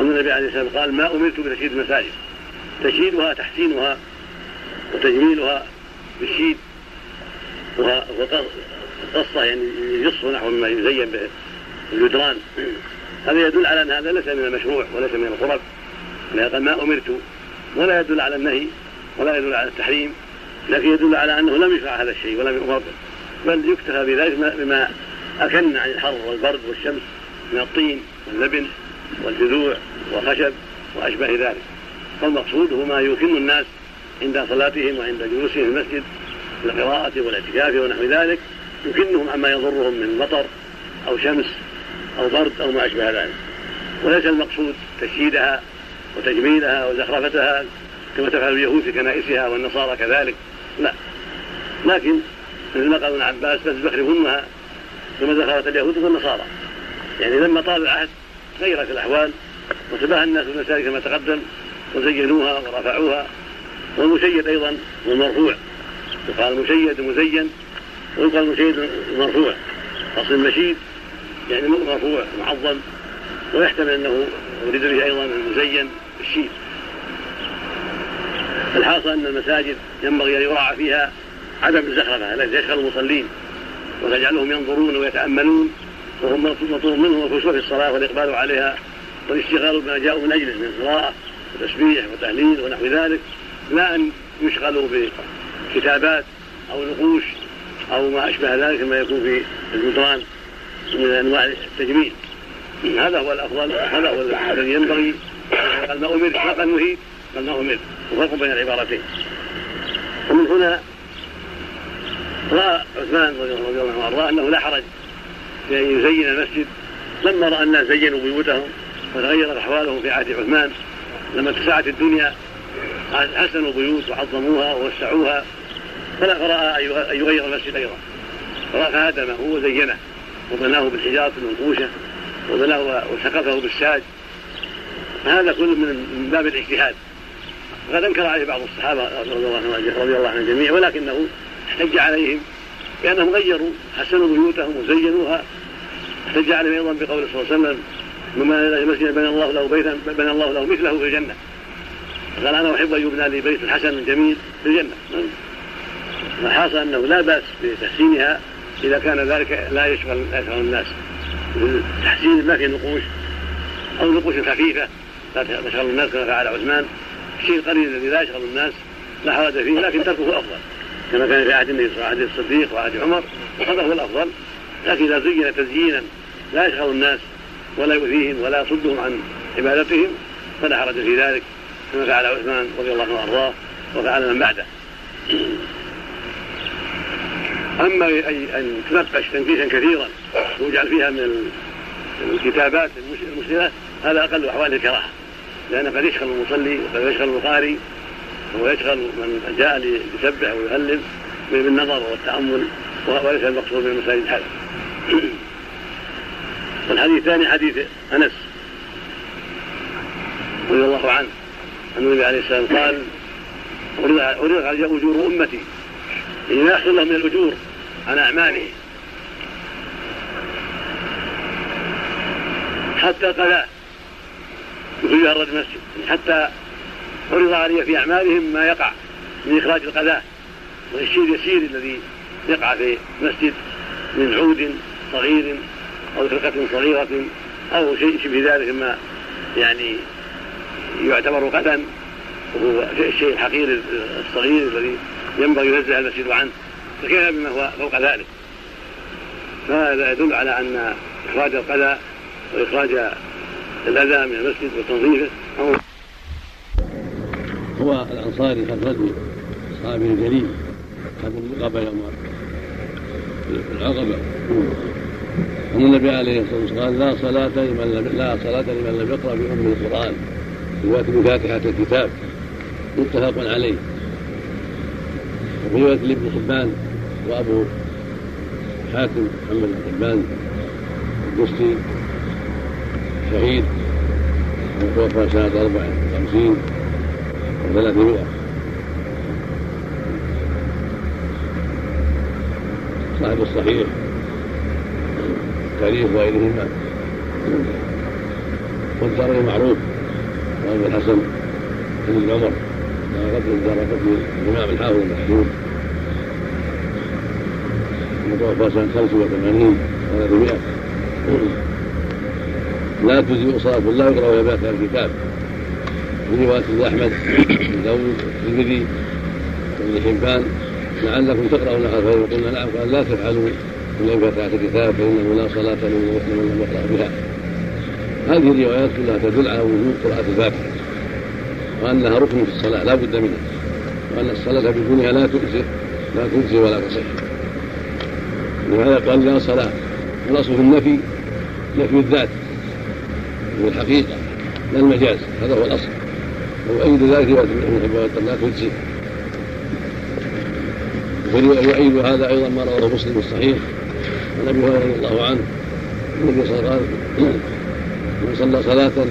أن النبي عليه الصلاة والسلام قال ما أمرت بتشييد المساجد. تشييدها تحسينها وتجميلها بالشيد. وقصة يعني يصف نحو مما يزين به الجدران. هذا يدل على أن هذا ليس من المشروع وليس من القرب قال ما أمرت ولا يدل على النهي ولا يدل على التحريم لكن يدل على أنه لم يشرع هذا الشيء ولم يؤمر بل يكتفى بذلك بما أكن عن الحر والبرد والشمس من الطين واللبن والجذوع والخشب وأشبه ذلك. فالمقصود هو ما يكن الناس عند صلاتهم وعند جلوسهم في المسجد القراءة والاعتكاف ونحو ذلك يكنهم عما يضرهم من مطر أو شمس أو برد أو ما أشبه ذلك. وليس المقصود تشييدها وتجميلها وزخرفتها كما تفعل اليهود في كنائسها والنصارى كذلك لا. لكن مثل ما قال ابن عباس بس زخرفنها كما زخرت اليهود والنصارى. يعني لما طال العهد غيرت الأحوال وتباهى الناس بالمساجد كما تقدم وزينوها ورفعوها والمشيد أيضا والمرفوع. يقال مشيد مزين ويقال مشيد مرفوع. أصل المشيد يعني مرفوع معظم ويحتمل أنه اريد به أيضا المزين بالشيد الحاصل أن المساجد ينبغي أن يراعى فيها عدم الزخرفة التي يشغل المصلين وتجعلهم ينظرون ويتأملون وهم مطلوب منهم الخشوع في الصلاة والإقبال عليها والاشتغال بما جاءوا من اجله من قراءه وتسبيح وتهليل ونحو ذلك لا أن يشغلوا بكتابات أو نقوش أو ما أشبه ذلك مما يكون في الجدران من أنواع التجميل. هذا هو الأفضل هذا هو الذي ينبغي. قال ما أمرت ما قال نهيت قال ما أمرت. وفرق بين العبارتين. ومن هنا رأى عثمان رضي الله عنه وأرضاه أنه لا حرج في أن يزين المسجد. لما رأى الناس زينوا بيوتهم وتغيرت أحوالهم في عهد عثمان لما اتسعت الدنيا حسنوا البيوت وعظموها ووسعوها. فلا فراى ان يغير المسجد أيضا. فهدمه وزينه وبناه بالحجارة المنقوشه وبناه وسقفه بالساج. هذا كله من باب الاجتهاد. وقد أنكر عليه بعض الصحابة رضي الله عنهم الجميع ولكنه احتج عليهم بأنهم غيروا حسنوا بيوتهم وزينوها. احتج عليهم أيضا بقول صلى الله عليه وسلم من مسجد بنى الله له بيتا بنى الله له مثله في الجنة. قال أنا أحب أن يبنى لي بيت حسن جميل في الجنة. الحاصل أنه لا بأس بتحسينها إذا كان ذلك لا يشغل لا يشغل الناس. تحسين ما في نقوش أو نقوش خفيفة لا تشغل الناس كما فعل عثمان. الشيء القليل الذي لا يشغل الناس لا حرج فيه لكن تركه أفضل. كما كان في عهد النبي صلى الله عليه وسلم عهد الصديق وعهد عمر هذا هو الأفضل. لكن إذا زين تزيينا لا يشغل الناس ولا يؤذيهم ولا يصدهم عن عبادتهم فلا حرج في ذلك كما فعل عثمان رضي الله عنه وأرضاه وفعل من بعده. أما أن تنقش تنقيشا كثيرا ويجعل فيها من الكتابات المسلمه هذا أقل أحوال الكراهة. لأنه قد يشغل المصلي وقد يشغل القارئ ويشغل من جاء ليسبح ويهلل بالنظر والتأمل وليس المقصود من المساجد هذا والحديث الثاني حديث أنس رضي الله عنه. أن النبي عليه السلام قال علي أجور أمتي. ما يحصل لهم من الأجور عن أعمالهم حتى قذاه يخرجها الرجل المسجد حتى عرض علي في أعمالهم ما يقع من إخراج القذاة والشيء اليسير الذي يقع في مسجد من عود صغير أو فرقة صغيرة أو شيء شبه ذلك مما يعني يعتبر قدا وهو الشيء الحقير الصغير الذي ينبغي ينزه المسجد عنه فكيف بما هو فوق ذلك. فهذا يدل على أن إخراج القذى وإخراج الأذى من المسجد وتنظيفه أو هو الأنصاري خلفته صحابي الجليل خلف العقبة يوم العقبة. أن النبي عليه الصلاة والسلام قال لا صلاة لمن لم لا صلاة لمن لم يقرأ بأم القرآن رواية بفاتحة الكتاب متفق عليه. وفي رواية لابن حبان وأبو حاتم محمد بن حبان الدستي شهيد وتوفى سنة أربع وخمسين وثلاثمائة. صاحب الصحيح تاريخ وغيرهما. والدار معروف وأبو الحسن بن عمر. دار قبل الامام الحافظ المشهور المتوفى سنه 85 300 لا تجزئ صلاة لا يقرأ ولا بات الكتاب. في رواية أحمد بن داوود الترمذي وابن حبان لعلكم تقرأون خلفه قلنا نعم قال لا تفعلوا من فاتحة الكتاب فإنه لا صلاة لمن لم يقرأ بها. هذه الروايات كلها تدل على وجوب قراءة الفاتحة وأنها ركن في الصلاة لا بد منها. وأن الصلاة بدونها لا تؤذي لا تجزي ولا تصح. لهذا قال لا صلاة؟ الأصل في النفي نفي الذات. والحقيقة لا المجاز هذا هو الأصل. وأيد ذلك لا تجزي ويؤيد هذا أيضا ما رواه مسلم الصحيح. عن أبي هريرة رضي الله عنه النبي صلى الله عليه وسلم من صلى صلاة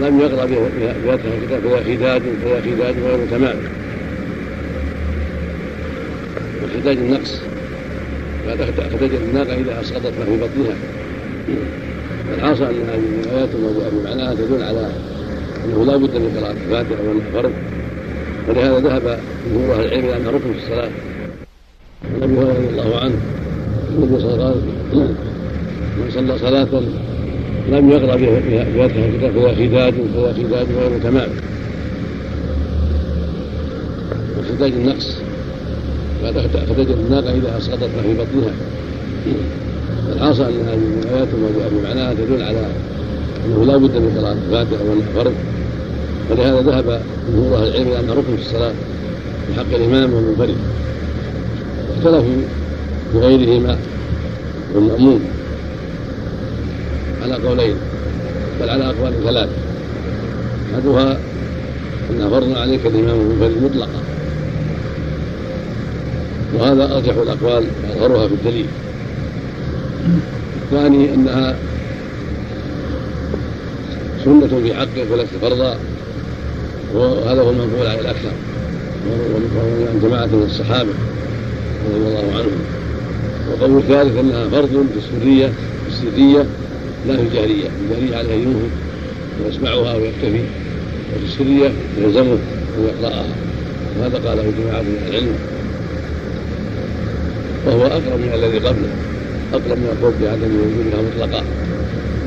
لم يقرأ بفاتحه الكتاب فهي خداج فهي خداج غير تمام وخداج النقص. خداج الناقة اذا أسقطت ما في بطنها. الحاصل أن هذه الموضوعه بمعناها تدل على أنه لا بد من قراءة الفاتحة وانها فرض ولهذا ذهب جمهور أهل العلم إلى انها ركن في الصلاة. عن أبي هريرة رضي الله عنه النبي صلى الله عليه وسلم من صلى صلاة لم يقرأ بفاتحه الكتاب فهي خداج فهي خداج غير تمام وخداج النقص. خداج الناقة إذا أسقطت ما في بطنها. الحاصل ان هذه الموضوعه بمعناها تدل على أنه لا بد من قراءة الفاتحة وانها فرض ولهذا ذهب جمهور أهل العلم إلى انها ركن في الصلاة في حق الإمام والمنفرد. اختلفوا بغيرهما والمأمون على قولين بل على أقوال ثلاث. أحدها أنها فرض عليك الإمام المنفرد مطلقا وهذا أرجح الأقوال وأظهرها في الدليل. الثاني أنها سنة في حقك وليست فرضا وهذا هو المنقول على الأكثر. وعن جماعة من الصحابة رضي الله عنهم. والقول الثالث أنها فرض في السرية في السرية لا في الجهريه الجهريه عليه ينهض ويسمعها ويكتفي وفي السرية يلزمه ان يقراها وهذا قاله جماعة من العلم؟ وهو أقرب من الذي قبله أقرب من القول بعدم وجودها مطلقا.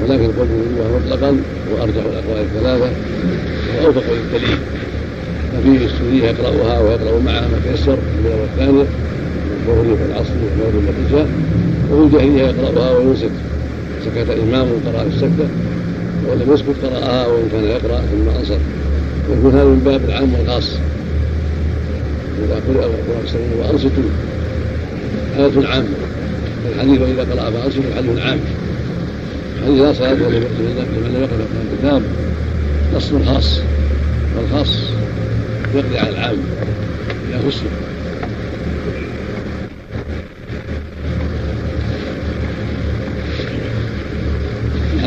ولكن القول بوجودها مطلقا وأرجح الأقوال الثلاثة وأوفق للدليل. ففيه السورية يقرأها ويقرأ معها ما تيسر من والثانية الظهر والعصر والمغرب والعشاء وفي الجاهلية يقرأها وينصت سكت الإمام وقرأ السكتة ولم يسكت قرأها وإن كان يقرأ ثم أنصت. هذا من باب العام والخاص. إذا قرأ القرآن السليم وأنصتوا. آية عامة الحديث وإذا قرأ فأنصتوا حديث عام حديث لا صلاة لمن لم يقرأ الكتاب. نص خاص والخاص يقضي على العام. يخصه.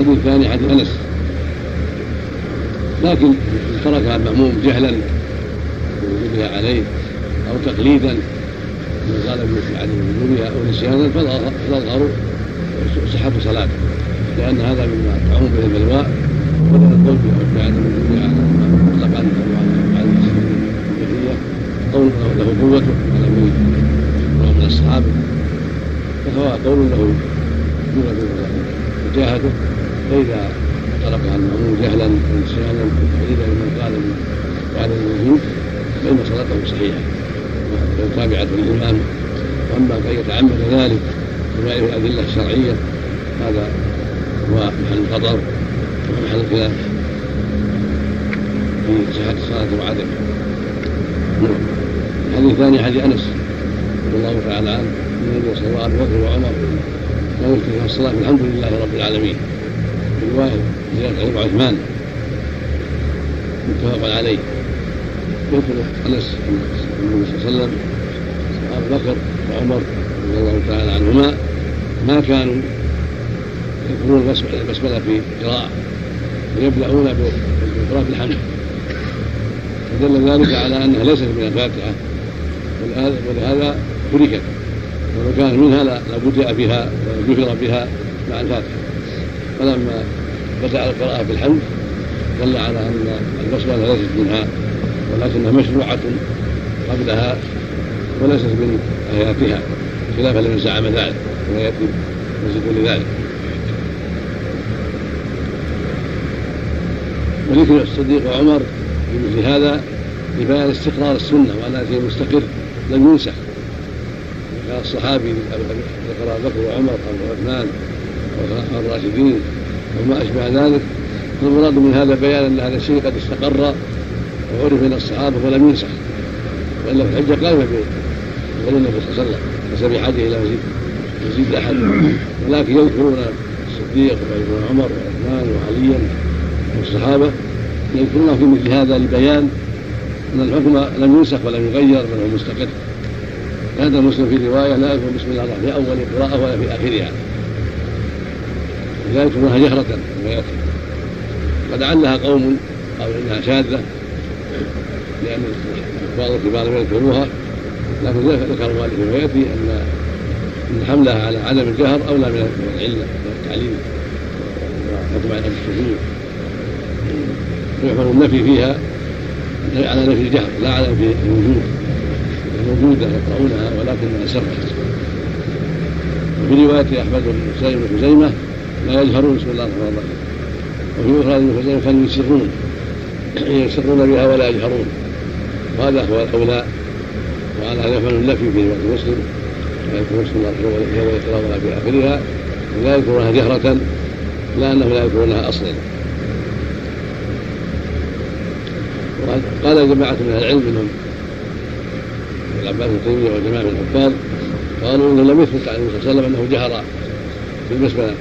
الحديث الثاني حديث أنس. لكن تركها المأموم جهلا بوجودها عليه أو تقليدا. من قال يعني بوجودها أو نسيانا فالاظهر صحة صلاته. لأن هذا مما تعم به البلواء ولا القول بعدم وجودها مطلقا أو على الجهرية قول له قوته على من الصحابة فهو قول له قوة وجاهته فإذا تركها المأمون جهلا ونسيانا تقليدا لمن قال بعد الوجود فإن صلاته صحيحة. وتابعة الإمام وأما أن يتعمد ذلك يعرف الأدلة الشرعية هذا هو محل الخطر ومحل الخلاف في صحة الصلاة وعدمها الحديث الثاني حديث أنس رضي الله تعالى عنه النبي صلى الله عليه وسلم وعمر لا يفتح الصلاة الحمد لله رب العالمين. في رواية زيادة عثمان متفق عليه. يذكر أنس النبي صلى الله عليه وسلم ابو بكر وعمر رضي الله تعالى عنهما ما كانوا يذكرون البسمله في قراءة ويبدأون بقراءة الحمد فدل ذلك على أنها ليست من الفاتحة ولهذا تركت. ولو كانت منها لبدأ بها وجهر بها مع الفاتحة. فلما بدأ القراءة بالحمد دل على أن البسملة ليست منها ولكنها مشروعة قبلها وليست من آياتها خلافا لمن زعم ذلك ويأتي مزيد لذلك وذكر الصديق وعمر في مثل هذا لبيان استقرار السنة وانها شيء مستقر لم ينسخ. قال الصحابي ابو بكر وعمر وعثمان والراشدين وما أشبه ذلك. فالمراد من هذا بيان أن هذا الشيء قد استقر وعرف من الصحابة ولم ينسخ وإلا الحجة قائمه بقول النبي صلى الله عليه وسلم ليس بحاجه إلى مزيد مزيد أحد. ولكن يذكرون الصديق وعمر وعثمان وعليا والصحابة يذكرونه في مثل هذا لبيان أن الحكم لم ينسخ ولم يغير بل هو مستقر. هذا مسلم في رواية لا يذكر بسم الله الرحمن في أول قراءة ولا في آخرها. لا يذكرونها جهرة كما ياتي فلعلها قوم أو إنها شاذة لأن بعض الكبار يذكروها لكن ذكر المؤلف فيما ياتي ان أن حملها على عدم الجهر أولى من العلة من التعليم. وحكم على السجود ويحمل النفي فيها على نفي الجهر لا على نفي الوجود. موجودة يقرؤونها ولكنها سرت وفي رواية أحمد بن سعيد بن خزيمة لا يجهرون بسم الله الرحمن الرحيم وفي أخرى خزيمة كانوا يسرون. يسرون بها ولا يجهرون وهذا هو الأولى وعلى هذا يفعل النفي في رواية مسلم لا يذكر بسم الله الرحمن الرحيم ولا في آخرها. ولا يذكرونها جهرة. لا أنه لا يذكرونها أصلا. قال جماعة من العلم منهم العباس بن تيمية وجماعة من الحفاظ قالوا إنه لم يثبت عن النبي صلى الله عليه وسلم أنه جهر بالبسمله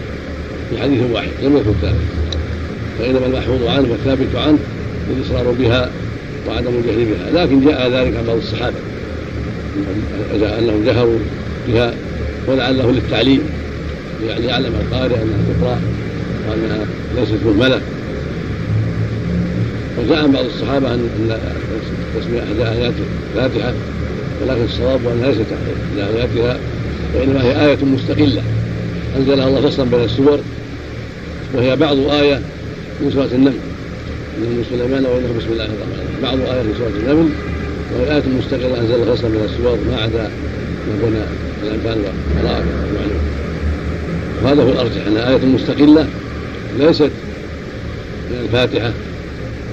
في حديث واحد لم يثبت ذلك فانما المحفوظ عنه والثابت عنه الاصرار بها وعدم الجهل بها. لكن جاء ذلك عن بعض الصحابة. أنهم جهروا بها ولعله للتعليم. يعني يعلم القارئ أنها تقرا وأنها ليست مهملة. وزعم بعض الصحابة أن تسمية احدى آيات الفاتحة ولكن الصواب أنها ليست احدى آياتها وإنما هي آية مستقلة. أنزلها الله فصلا بين السور وهي بعض آية من سورة النمل. من سليمان وانه بسم الله الرحمن الرحيم. بعض آية من سورة النمل وهي آية مستقلة أنزلها فصلا بين السور ما عدا ما بين الأنفال والقراءه المعلوم وهذا هو الأرجح انها آية مستقلة ليست من الفاتحة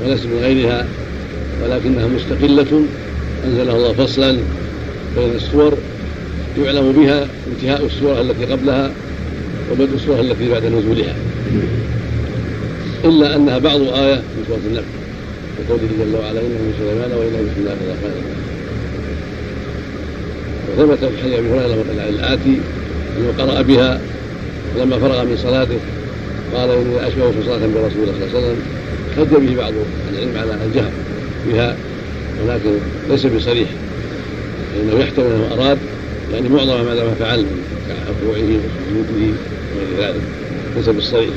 وليست من غيرها ولكنها مستقلة أنزلها الله فصلا بين السور يعلم بها انتهاء السورة التي قبلها وبدء السورة التي بعد نزولها. إلا أنها بعض آية من سورة النمل وقوله جل وعلا إنه من سليمان وإنه بسم الله الرحمن الرحيم. وثبت في حديث أبي هريرة الآتي أنه قرأ بها لما فرغ من صلاته. قال إني أشبه صلاة برسول الله صلى الله عليه وسلم. حج به بعض العلم على الجهر بها ولكن ليس بصريح. لأنه يحتمل أنه أراد يعني معظم ما دام فعل من ركوعه وسجوده وغير ذلك. ليس بالصريح.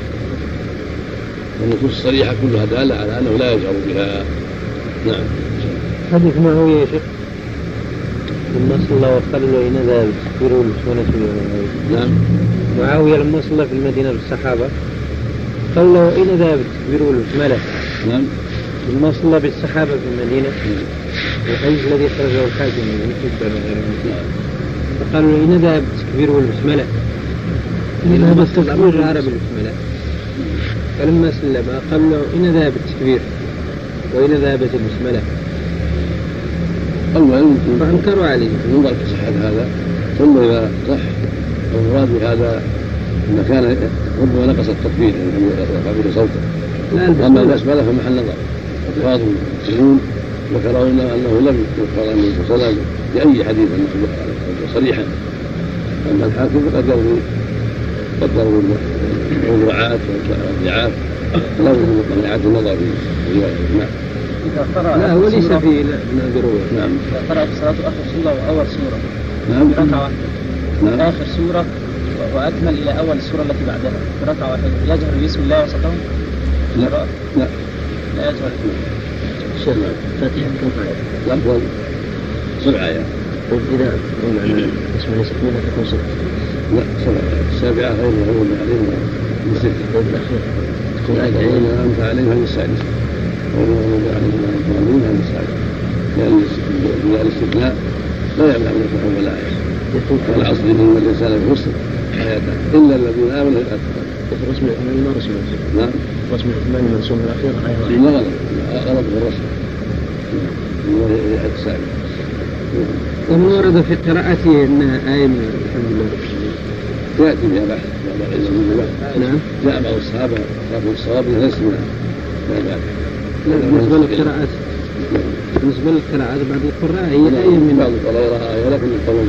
والنصوص الصريحة كلها دالة على أنه لا يجهر بها. نعم. حديث معاوية يا شيخ؟ لما صلى وقال له إن ذهب تكبيره المسونة نعم. معاوية لما صلى في المدينة بالصحابة قال له أين ذهب تكبيره البسملة؟ نعم. لما صلى بالصحابة في المدينة الحديث الذي خرجه الحاكم من حبان وغيره. فقالوا له أين ذهب تكبيره البسملة؟ ذهب التكبير العربي البسملة؟ فلما سلم قال له أين ذهب التكبير؟ وأين ذهبت البسملة؟ أولا فأنكروا عليه ينظر في صحة هذا ثم إذا صح المراد بهذا أن كان ربما نقص التكبير يعني يرفع صوته لا أما البسملة فمحل نظر ألفاظ المسلمون ذكروا أنه لم يذكر عن النبي صلى الله عليه وسلم بأي حديث صريحا أما الحاكم فقد يروي يروي الموضوعات والضعاف لا يجوز إعادة النظر في نعم. إذا قرأ لا هو ليس في نادر نعم. إذا قرأ في صلاة آخر سورة وأول سورة. نعم. ركعة واحدة. نعم. آخر سورة وأكمل إلى أول السورة التي بعدها. ركعة واحدة. يجهر بسم الله وسطهم لا. لا. لا. يجهر. شيخ فاتحة كم آية؟ الأفضل سبع آيات. طيب إذا قلنا عن اسم الله تكون ست لا السابعة غير المغضوب عليهم عين أنعمت عليهم هذه السادسة غير المغضوب عليهم ولا الضالين هذه السادسة لأن في الاستثناء لا يمنع من الفتح ولا آية يكون والعصر إن الإنسان في خسر آياتان إلا الذين آمنوا رسم الإثمان ما رسم نعم. رسم الإثمان المرسوم الأخير آية لا غلط غلط في الرسم وهي السابعة وما ورد في قراءته انها آية من الحمد لله. يأتي بها بحث بعض العلم نعم. جاء بعض الصحابة أصحاب الصواب لا بأس لا بالنسبة للقراءات. بالنسبة للقراءات بعض القراء هي آية من بعض القراء يراها آية لكن القول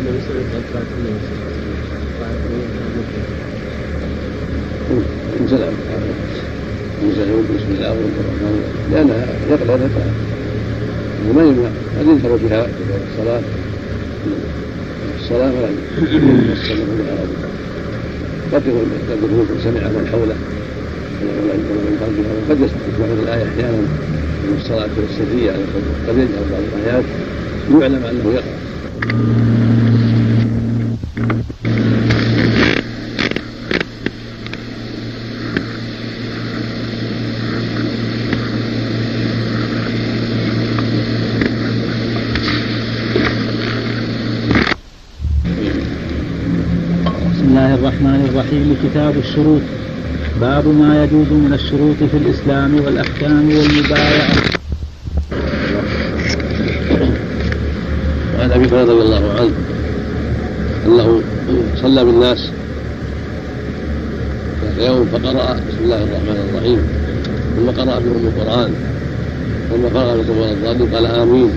النبي صلى الله بسم والرحمن الرحيم لأنها يقرأ لها وما يمنع قد ينكر بها في الصلاة ولا يصلي بها قد يكون سمع من حوله. ومن قلبها وقد يسمع الآية أحيانا من الصلاة السرية قد يجهر بعض الآيات يعلم أنه يقرأ بسم الله الرحمن الرحيم كتاب الشروط. باب ما يجوز من الشروط في الإسلام والأحكام والمبايعة. وعن أبي هريرة رضي الله عنه أنه صلى بالناس يوم فقرأ بسم الله الرحمن الرحيم. ثم قرأ بهم القرآن ثم من سورة الضالين قال آمين.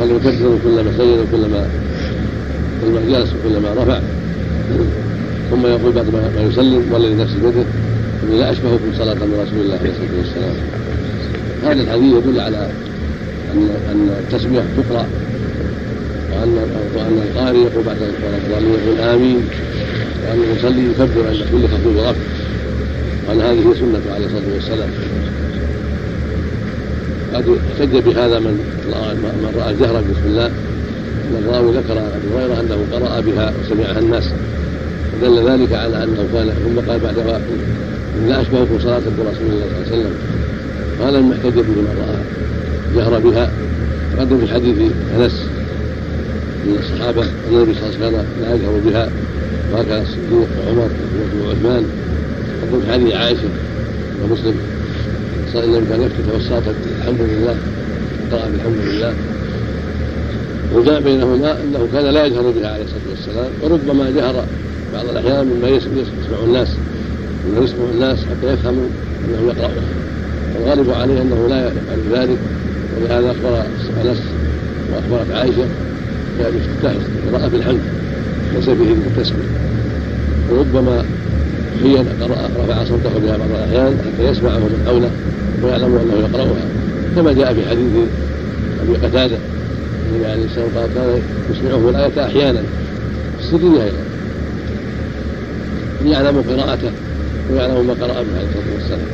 قال يكبر كلما سجد وكلما كلما جلس وكلما رفع. ثم يقول بعد ما يسلم والذي نفسي بيده اني لا اشبهكم صلاة من رسول الله عليه الصلاة والسلام. هذا الحديث يدل على ان أن التسمية تقرأ وأن وأن القارئ يقول بعد الضالين يقول آمين وأن المصلي يكبر عند كل خطوة ورفع. وأن هذه هي سنته عليه الصلاة والسلام. قد احتج بهذا من من رأى الجهر بسم الله أن الراوي ذكر عن أبي هريرة أنه قرأ بها وسمعها الناس. ودل ذلك على أنه قال ثم قال بعدها إن لا أشبهكم صلاة برسول الله صلى الله عليه وسلم. احتج به من رأى جهر بها. تقدم في حديث أنس من الصحابة أن النبي صلى الله عليه وسلم لا يجهر بها وهكذا الصديق وعمر وعثمان قدم في حديث عائشة ومسلم صلى الله عليه وسلم كان يفتح والصلاة الحمد لله قرأ بالحمد لله. وجاء بينهما أنه كان لا يجهر بها عليه الصلاة والسلام وربما جهر بعض الأحيان مما يسمع الناس. انه يسمع الناس حتى يفهموا أنه يقراها والغالب عليه أنه لا يفعل ذلك. ولهذا أخبر أنس وأخبرت عائشة بافتتاح قراءه بالحمد. ليس فيه التسميه وربما حين قرأ رفع صوته بها بعض الأحيان حتى يسمعه من حوله ويعلم أنه يقرأها. كما جاء في حديث أبي قتادة النبي عليه الصلاة والسلام كان يسمعه الايه أحيانا السريه أيضا يعلم قراءته ويعلم ما قرأ به عليه الصلاة والسلام.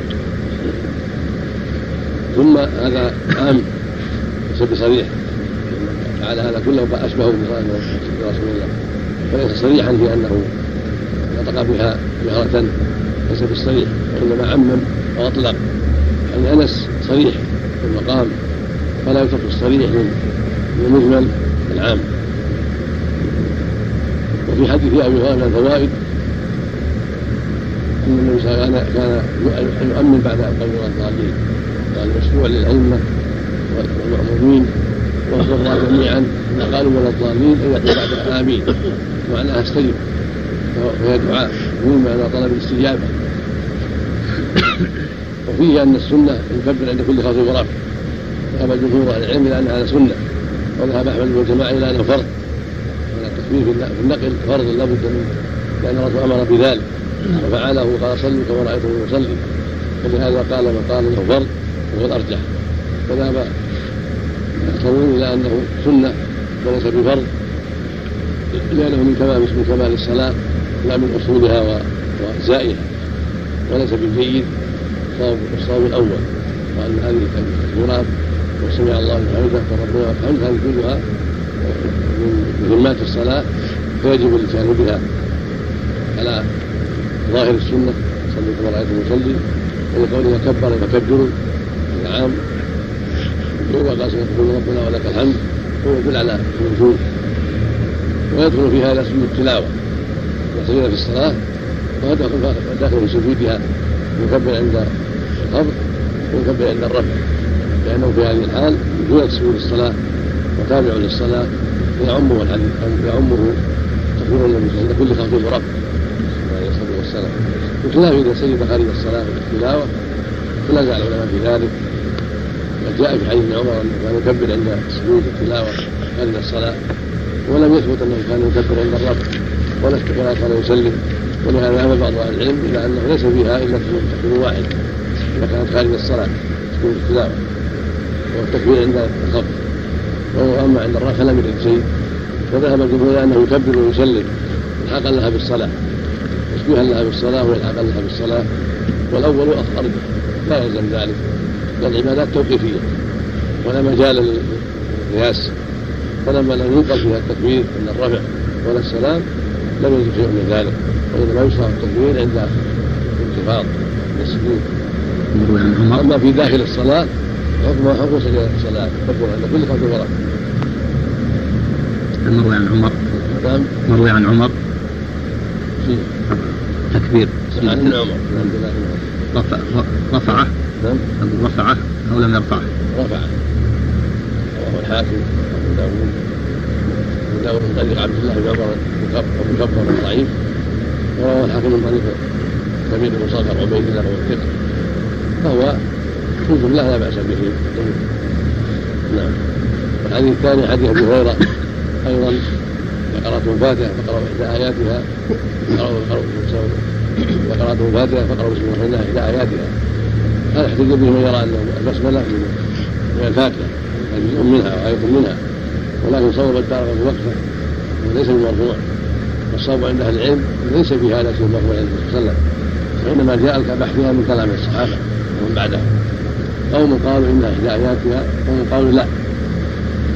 ثم هذا عام ليس بصريح فعل هذا كله فاشبه برسول الله. فليس صريحا في أنه نطق بها جهرة ليس بالصريح وإنما عمم وأطلق. يعني أنس صريح في المقام فلا يترك الصريح من المجمل العام. وفي حديث أبي هريرة من الفوائد ان عليه وسلم كان يؤمن بعد القوم الضالين. قال مشروع للائمه والمأمومين والقراء جميعا. إذا قالوا ولا الضالين ان يقول بعدها امين معناها استجب فهي دعاء. مهم معنى طلب الاستجابة. وفيه أن السنة يكبر عند كل خطوه ورفع ذهب جمهور أهل العلم إلى أنها سنة. وذهب أحمد والجماعه إلى انه فرض. التكبير في النقل فرض لابد منه لأن الرسول أمر بذلك. وفعله قال صلوا كما رأيتم يصلي. ولهذا قال من قال انه فرض وهو الارجح فذهب يحكمون إلى أنه سنة وليس بفرض لأنه من كمال من كمال الصلاة لا من أصولها واجزائها وليس بالجيد الصواب الأول. وأن هذه التكبيرات وسمع الله لمن حمده فربنا الحمد هذه كلها من مهمات الصلاة فيجب الاتيان بها على ظاهر السنة صلوا كما رايتم يصلي ولقوله كبر فكبروا العام وقال سبحانه ربنا ولك الحمد هو يدل على الوجوب ويدخل في هذا سجود التلاوة يصلون في الصلاة وداخل في سجودها يكبر عند الخفض ويكبر عند الرفع لأنه في هذه الحال دون سجود الصلاة وتابع للصلاة يعمه الحديث يعمه تكبير النبي عند كل خفض ورفع بخلاف اذا سجد خارج الصلاة التلاوه فنزع العلماء في ذلك. وقد جاء في حديث عمر انه كان يكبر عند سجود التلاوة خارج الصلاة ولم يثبت أنه كان يكبر عند الرفع ولا ولا كان يسلم ولهذا ذهب بعض أهل العلم إلى أنه ليس فيها إلا تكبير واحد إذا كانت خارج الصلاة سجود التلاوة والتكبير عند الخفض واما عند الرفع لم يرد شيء فذهب الجمهور أنه يكبر ويسلم الحاقا لها بالصلاة. تشبيها لها بالصلاة والحاقا لها بالصلاة والأول ارجح لا يلزم ذلك. العبادات توقيفية. ولا مجال للقياس فلما لم ينقل فيها التكبير عند الرفع ولا السلام لم يجد شيء من ذلك. وإنما يشرع التكبير عند الانخفاض السجود. أما في داخل الصلاة حكم حكم سجود الصلاة. تكبر عند كل خمس ورق مروي عن عمر. نعم. مروي عن عمر. في تكبير. عن عمر. رفع رفعه. نعم. رفعه أو لم يرفعه. رفعه. رواه الحاكم أبو داوود أبو داوود من طريق عبد الله بن عمر مكبر ضعيف. ورواه الحاكم من طريق كبير بن صخر عبيد الله والثقه فهو في جمله لا بأس به. نعم. الحديث الثاني حديث أبي هريرة أيضا. اذا قراتم الفاتحه فقرأوا احدى اياتها فقرأوا قراتم الفاتحه فقرأوا بسم الله احدى آياتها. هذا احتج به من يرى أن البسملة من الفاتحة جزء منها وايه منها. ولكن صوب الدار وقفة وليس بمرفوع والصواب عند أهل العلم ليس في هذا شيء مرفوع عند النبي صلى الله عليه وسلم. وإنما جاء بحثها من كلام الصحابة ومن بعدهم. قوم قالوا ان احدى آياتها قوم قالوا لا.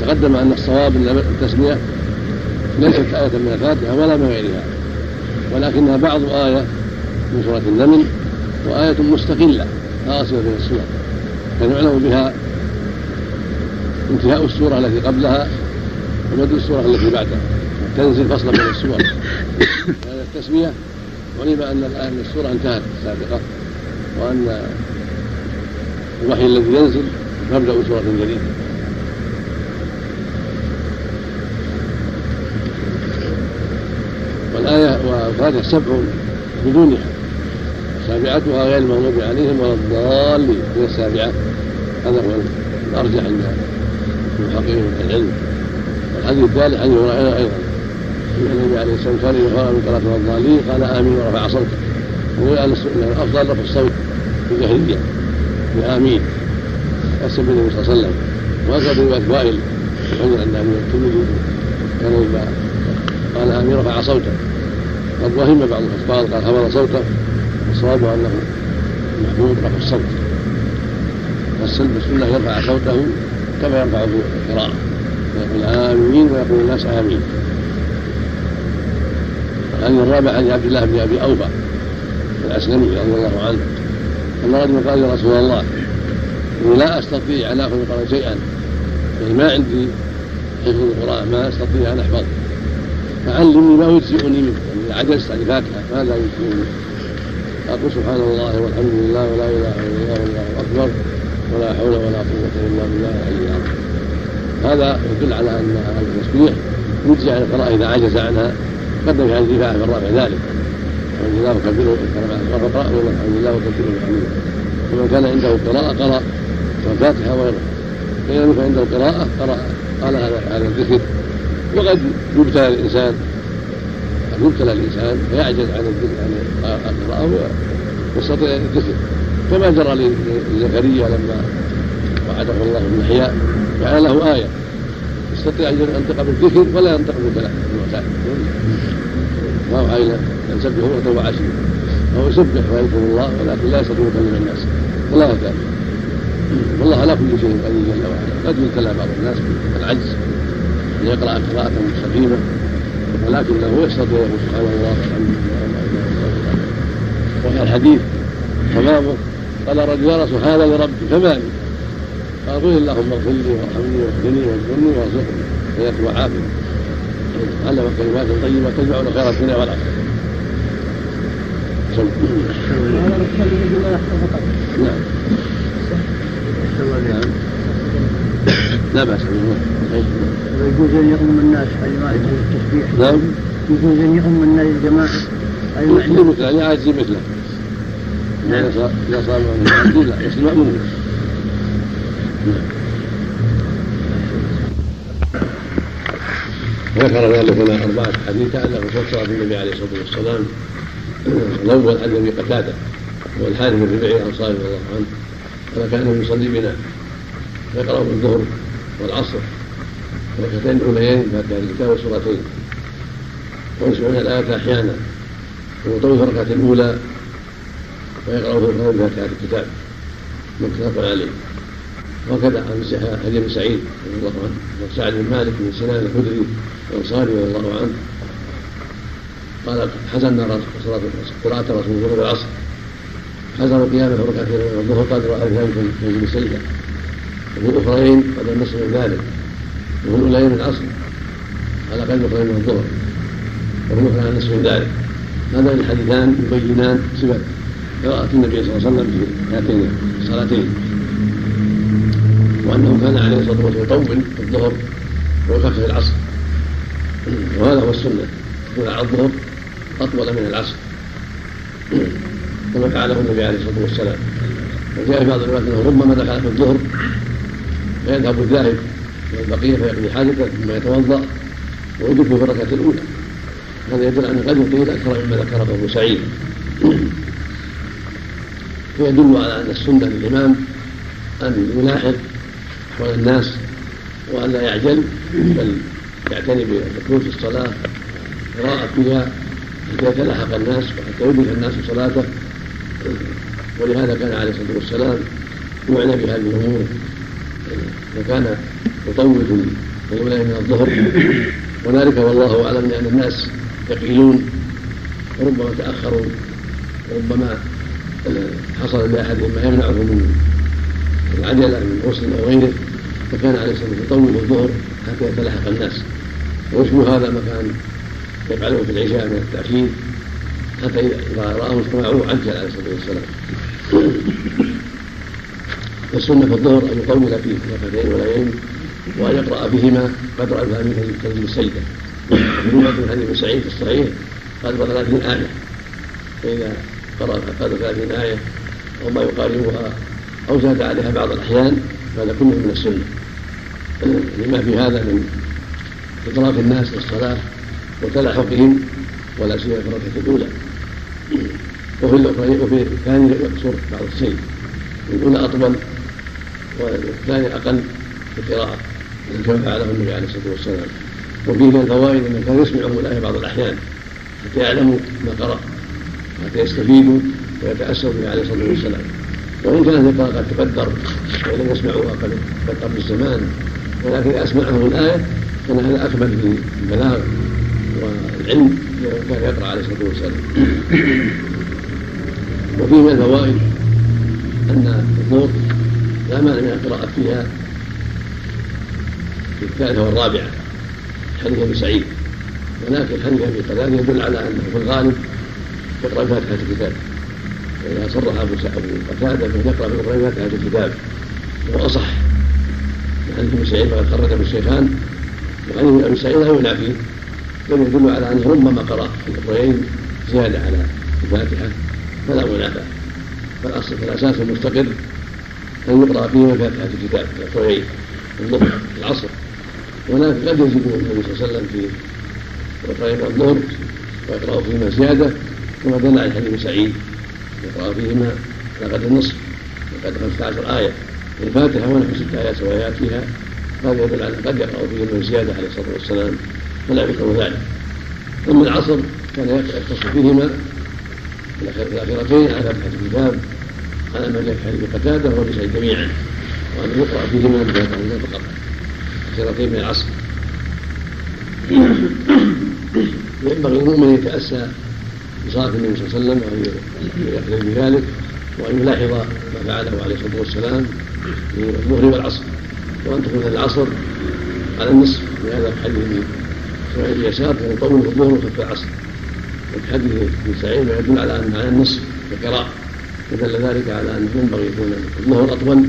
تقدم أن الصواب ان التسمية ليست آية من الفاتحة ولا من غيرها. ولكنها بعض آية من سورة النمل وآية مستقلة خاصة من السور فيعلم بها انتهاء السورة التي قبلها وبدء السورة التي بعدها تنزل فصلا من السور. هذه التسمية علم أن الآية من السورة انتهت السابقة وأن الوحي الذي ينزل مبدأ سورة جديدة. والآية والفاتحة سبع بدونها سابعتها غير المغضوب عليهم ولا الضالين. هي السابعة. هذا هو الأرجح عند المحققين من العلم. والحديث الثالث حديث هريرة أيضا. أن النبي عليه الصلاة والسلام كان قال من قراءة الضالين. قال آمين ورفع صوته وهو أن الأفضل رفع الصوت في الجاهلية. بآمين أسلم النبي صلى الله عليه وسلم. وهكذا رواية وائل. الحجر عند أبي الترمذي كان قال آمين رفع صوته قد وهم بعض الحفاظ قال خفض صوته والصواب أنه محمود رفع الصوت. والسلب السنة يرفع صوته كما يرفع في القراءة يقول آمين ويقول الناس آمين. الحديث الرابع عن عبد الله بن أبي أوفى الأسلمي رضي الله عنه أن رجلا قال يا رسول الله إني لا أستطيع أن آخذ القرآن شيئا يعني ما عندي حفظ القرآن ما أستطيع أن أحفظ فعلمني ما يجزئني منه يعني عجزت عن الفاتحة ماذا يجزئني أقول سبحان الله والحمد لله ولا إله إلا الله والله أكبر ولا حول ولا قوة إلا بالله العلي العظيم. هذا يدل على أن التسبيح يجزي عن القراءة إذا عجز عنها. في هذه الدفاع في الرابع ذلك. الحمد لله وكبره فقرأ الحمد لله وكبره الحمد ومن كان عنده قراءة قرأ. والفاتحة وغيرها. يكن عنده قراءة قرأ. قال هذا الذكر. وقد يبتلى الإنسان قد يبتلى الإنسان فيعجز عن عن القراءة ويستطيع الذكر كما جرى لزكريا لما وعده الله بالإحياء جعل له آية. يستطيع أن ينطق بالذكر ولا ينطق بالكلام المعتاد وأوحينا أن سبحوا بكرة وعشيا فهو يسبح ويذكر الله ولكن لا يستطيع يكلم الناس. ولا يكاد والله على كل شيء قدير جل وعلا. قد يبتلى بعض الناس بالعجز. يقرأ قراءة مستقيمه ولكنه يستطيع سبحانه الله والحمد لله وهي الحديث تمامه قال رجل يا رسول هذا لربي فما لي؟ قال قل اللهم اغفر لي وارحمني واهدني واجبرني وارزقني وياك وعافني علم كلمات طيبه تجمع خير الدنيا والآخرة. نعم. لا بأس ويجوز أن يؤم الناس يجوز التسبيح. نعم. يجوز أن يؤم الناس الجماعة ما يصلي مثله يعني يعزي مثله. إذا صار إذا صار لا يصلي مأموم ذكر ذلك هنا أربعة حديث تعلق فسر في النبي عليه الصلاة والسلام الأول عن أبي قتادة هو الحارث بن ربيع الأنصاري رضي الله عنه قال كان يصلي بنا. يقرأ الظهر والعصر. ركعتين الأوليين فاتحة الكتاب وسورتين ويسمعون الآية أحيانا. ويطول في الركعة الأولى ويقرأ في الركعتين فاتحة الكتاب متفق عليه. وكذا عن حديث سعيد رضي الله عنه. وسعد بن مالك بن سنان الخدري الانصاري رضي الله عنه. قال حزنا قراءة رسول الله العصر. حزن قيامه ركعتين الظهر قدر ألف من سجدة وفي الأخرين قدر النصف من ذلك. وفي الأولين من العصر. على قدر الأخرين من الظهر. وفي الأخرى على النصف من ذلك. هذان الحديثان يبينان صفة قراءة النبي صلى الله عليه وسلم في هاتين الصلاتين. وأنه كان عليه الصلاة والسلام يطول الظهر ويخفف العصر. وهذا هو السنة. يكون على الظهر أطول من العصر. كما فعله النبي عليه الصلاة والسلام. وجاء في بعض الروايات أنه ربما دخل في الظهر فيذهب الذاهب إلى البقية فيقضي حاجته ثم يتوضأ ويدرك في الركعة الأولى. هذا يدل أن قد يطيل أكثر مما ذكره أبو سعيد. ويدل على أن السنة للإمام أن يلاحظ أحوال الناس وأن لا يعجل بل يعتني بالدخول في الصلاة قراءة فيها حتى يتلاحق الناس وحتى يدرك الناس صلاته. ولهذا كان عليه الصلاة والسلام يعنى بهذه الأمور. وكان يطول في الأولى من الظهر. وذلك والله أعلم لأن الناس يقيلون وربما تأخروا وربما حصل لأحدهم ما يمنعه من العجلة من غسل أو غيره فكان عليه الصلاة والسلام يطول الظهر حتى يتلاحق الناس. ويشبه هذا ما كان يفعله في العشاء من التأخير حتى إذا رآه اجتمعوا عجل عليه الصلاة والسلام. والسنة في الظهر أن يطول فيه ركعتين وليين وأن يقرأ بهما قدر ألفان تنزيل السجدة في من حديث سعيد في الصحيح قدر ثلاثين آية. فإذا قرأ قدر ثلاثين آية أو ما يقاربها أو زاد عليها بعض الأحيان فهذا كله من السنة. لما في هذا من إدراك الناس للصلاة وتلاحقهم ولا سيما في الركعة الأولى. وفي الأخرى وفي الثاني يقصر بعض الشيء. الأولى أطول والثاني أقل في القراءة كما فعله النبي عليه الصلاة والسلام. وفيه من الفوائد أنه كان يسمعهم الآية بعض الأحيان حتى يعلموا ما قرأ وحتى يستفيدوا ويتأسوا به عليه الصلاة والسلام. وإن كانت القراءة قد تقدر وإن لم يسمعوها قد قبل الزمان ولكن أسمعهم الآية كان هذا أكمل في البلاغ والعلم كان يقرأ عليه الصلاة والسلام. وفيه من الفوائد أن الظهر لا مانع من القراءة فيها في الثالثة والرابعة حديث أبي سعيد. ولكن حديث أبي قتادة يدل على أنه في الغالب يقرأ فاتحة الكتاب. وإذا صرح أبو قتادة فإن يقرأ في الأخرين فاتحة الكتاب. وهو أصح حديث أبي سعيد فقد خرجه الشيخان. وحديث أبي سعيد لا يمنع فيه بل يدل على أنه ربما قرأ في الأخرين زيادة على الفاتحة فلا منافاة. فالأصل فالأساس المستقر أن يقرأ فيهما فاتحة الكتاب الأخرين الظهر العصر. ولكن قد يزيد النبي صلى الله عليه وسلم في ركعتين الظهر ويقرأ فيهما زيادة كما دل على حديث سعيد يقرأ فيهما على قدر النصف وقدر 15 آية. الفاتحة ونحو ست آيات وآيات فيها هذا يدل على قد يقرأ فيه من زيادة عليه الصلاة والسلام فلا يذكر ذلك. أما العصر كان يختص فيهما الأخيرتين على فتحة الكتاب. على ما جاء في حديث قتادة وبسعيد جميعا. وأن يقرأ فيهما بهذا فقط. الأخيرتين من العصر. ينبغي المؤمن أن يتأسى بصلاة النبي صلى الله عليه وسلم وأن يقتدي بذلك وأن يلاحظ ما فعله عليه الصلاة والسلام في الظهر والعصر. وأن تكون العصر على النصف لهذا الحديث من سعيد اليسار كان يطول في الظهر وخف العصر. وفي حديث ابن سعيد يدل على أن على النصف كقراءة ودل ذلك على أنه ينبغي يكون الظهر اطول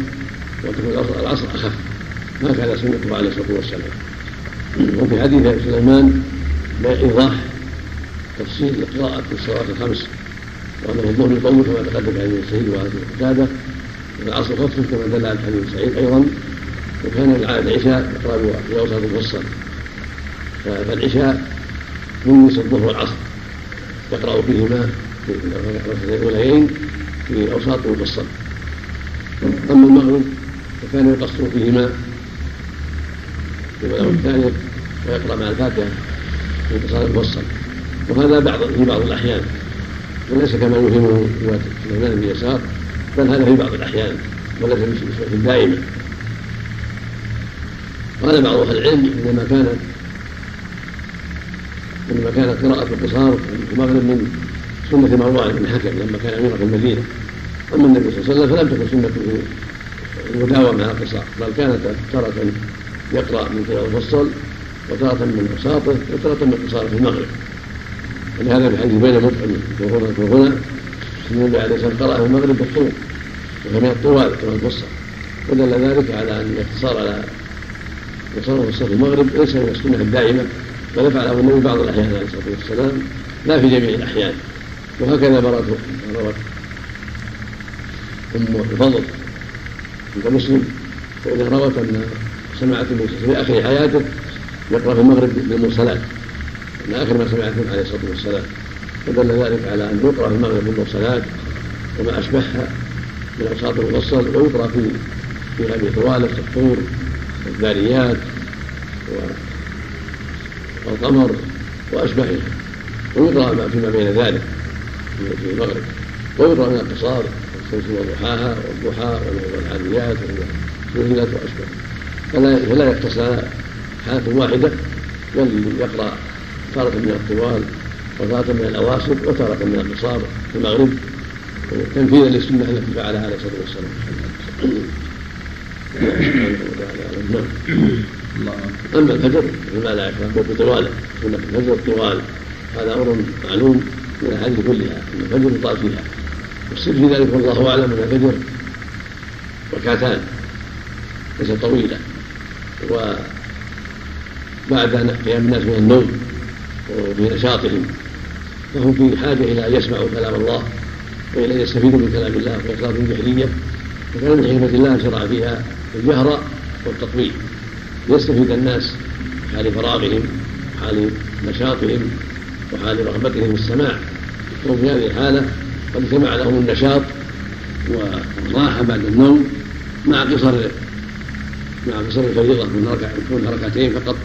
وتكون العصر أخف. هكذا سنته عليه الصلاة والسلام. وفي حديث سليمان إيضاح تفصيل القراءة في الصلوات الخمس. وأنه الظهر يطول كما تقدم في حديث سعيد وهذه القتادة والعصر خفف كما دل على حديث سعيد أيضا. وكان العشاء يقرأ في أوسط المفصل فالعشاء نصف الظهر والعصر. يقرأ فيهما في الركعتين الأوليين. في أوساط المفصل أما المغرب فكان يقصر فيهما. في الأول الثانية ويقرأ مع الفاتحة في اتصال المفصل. وهذا بعض في بعض الأحيان. وليس كما يوهمه رواية سليمان بن يسار بل هذا في بعض الأحيان وليس بصفة دائمة قال بعض أهل العلم إنما كانت إنما كانت قراءة القصار في المغرب من سنة مروان بن حكم لما كان أميرا في المدينة. أما النبي صلى الله عليه وسلم فلم تكن سنته المداومة على القصار بل كانت تارة يقرأ من كتاب المفصل وتارة من أوساطه وتارة من قصاره في المغرب. ولهذا في حديث بين مطعم وغنى النبي عليه الصلاة والسلام قرأ في المغرب بالطول وهي من الطوال كما الفصل ودل ذلك على أن الاقتصار على تصرف في المغرب ليس من السنة الدائمة بل فعله النبي بعض الأحيان عليه الصلاة والسلام لا في جميع الأحيان. وهكذا روت روت ام الفضل عند مسلم. فانها روت أن سمعت في آخر حياته يقرأ في المغرب بالمرسلات. من آخر ما سمعت عليه الصلاة والسلام. فدل ذلك على أن يقرأ في المغرب بالمرسلات وما أشبهها من أوساط المفصل ويقرأ في في ابي طوالة الطور والذاريات والقمر وأشبهها. ويقرأ فيما بين ذلك. في المغرب ويقرا من القصار الشمس وضحاها والضحى والعاديات والسجلات واشبهها فلا فلا يقتصر حالة واحدة. بل يقرأ تارة من الطوال وتارة من الأواسط وتارة من القصار في المغرب. تنفيذا للسنة التي فعلها عليه الصلاة والسلام. أما الفجر فما لا يكره بطواله سنة الفجر طوال. هذا أمر معلوم. من الأحاديث كلها أن الفجر يطال فيها والسر في ذلك والله أعلم أن الفجر ركعتان ليست طويلة. وبعد قيام الناس من النوم وفي نشاطهم فهم في حاجة إلى أن يسمعوا كلام الله وإلى أن يستفيدوا من كلام الله في أخلاق الجهرية وكان من حكمة الله شرع فيها الجهر والتطويل ليستفيد الناس حال فراغهم حال نشاطهم وحال رغبتهم في السماع. وهم في هذه الحالة قد اجتمع لهم النشاط والراحة بعد النوم مع قصر مع قصر الفريضة من كونها ركعتين فقط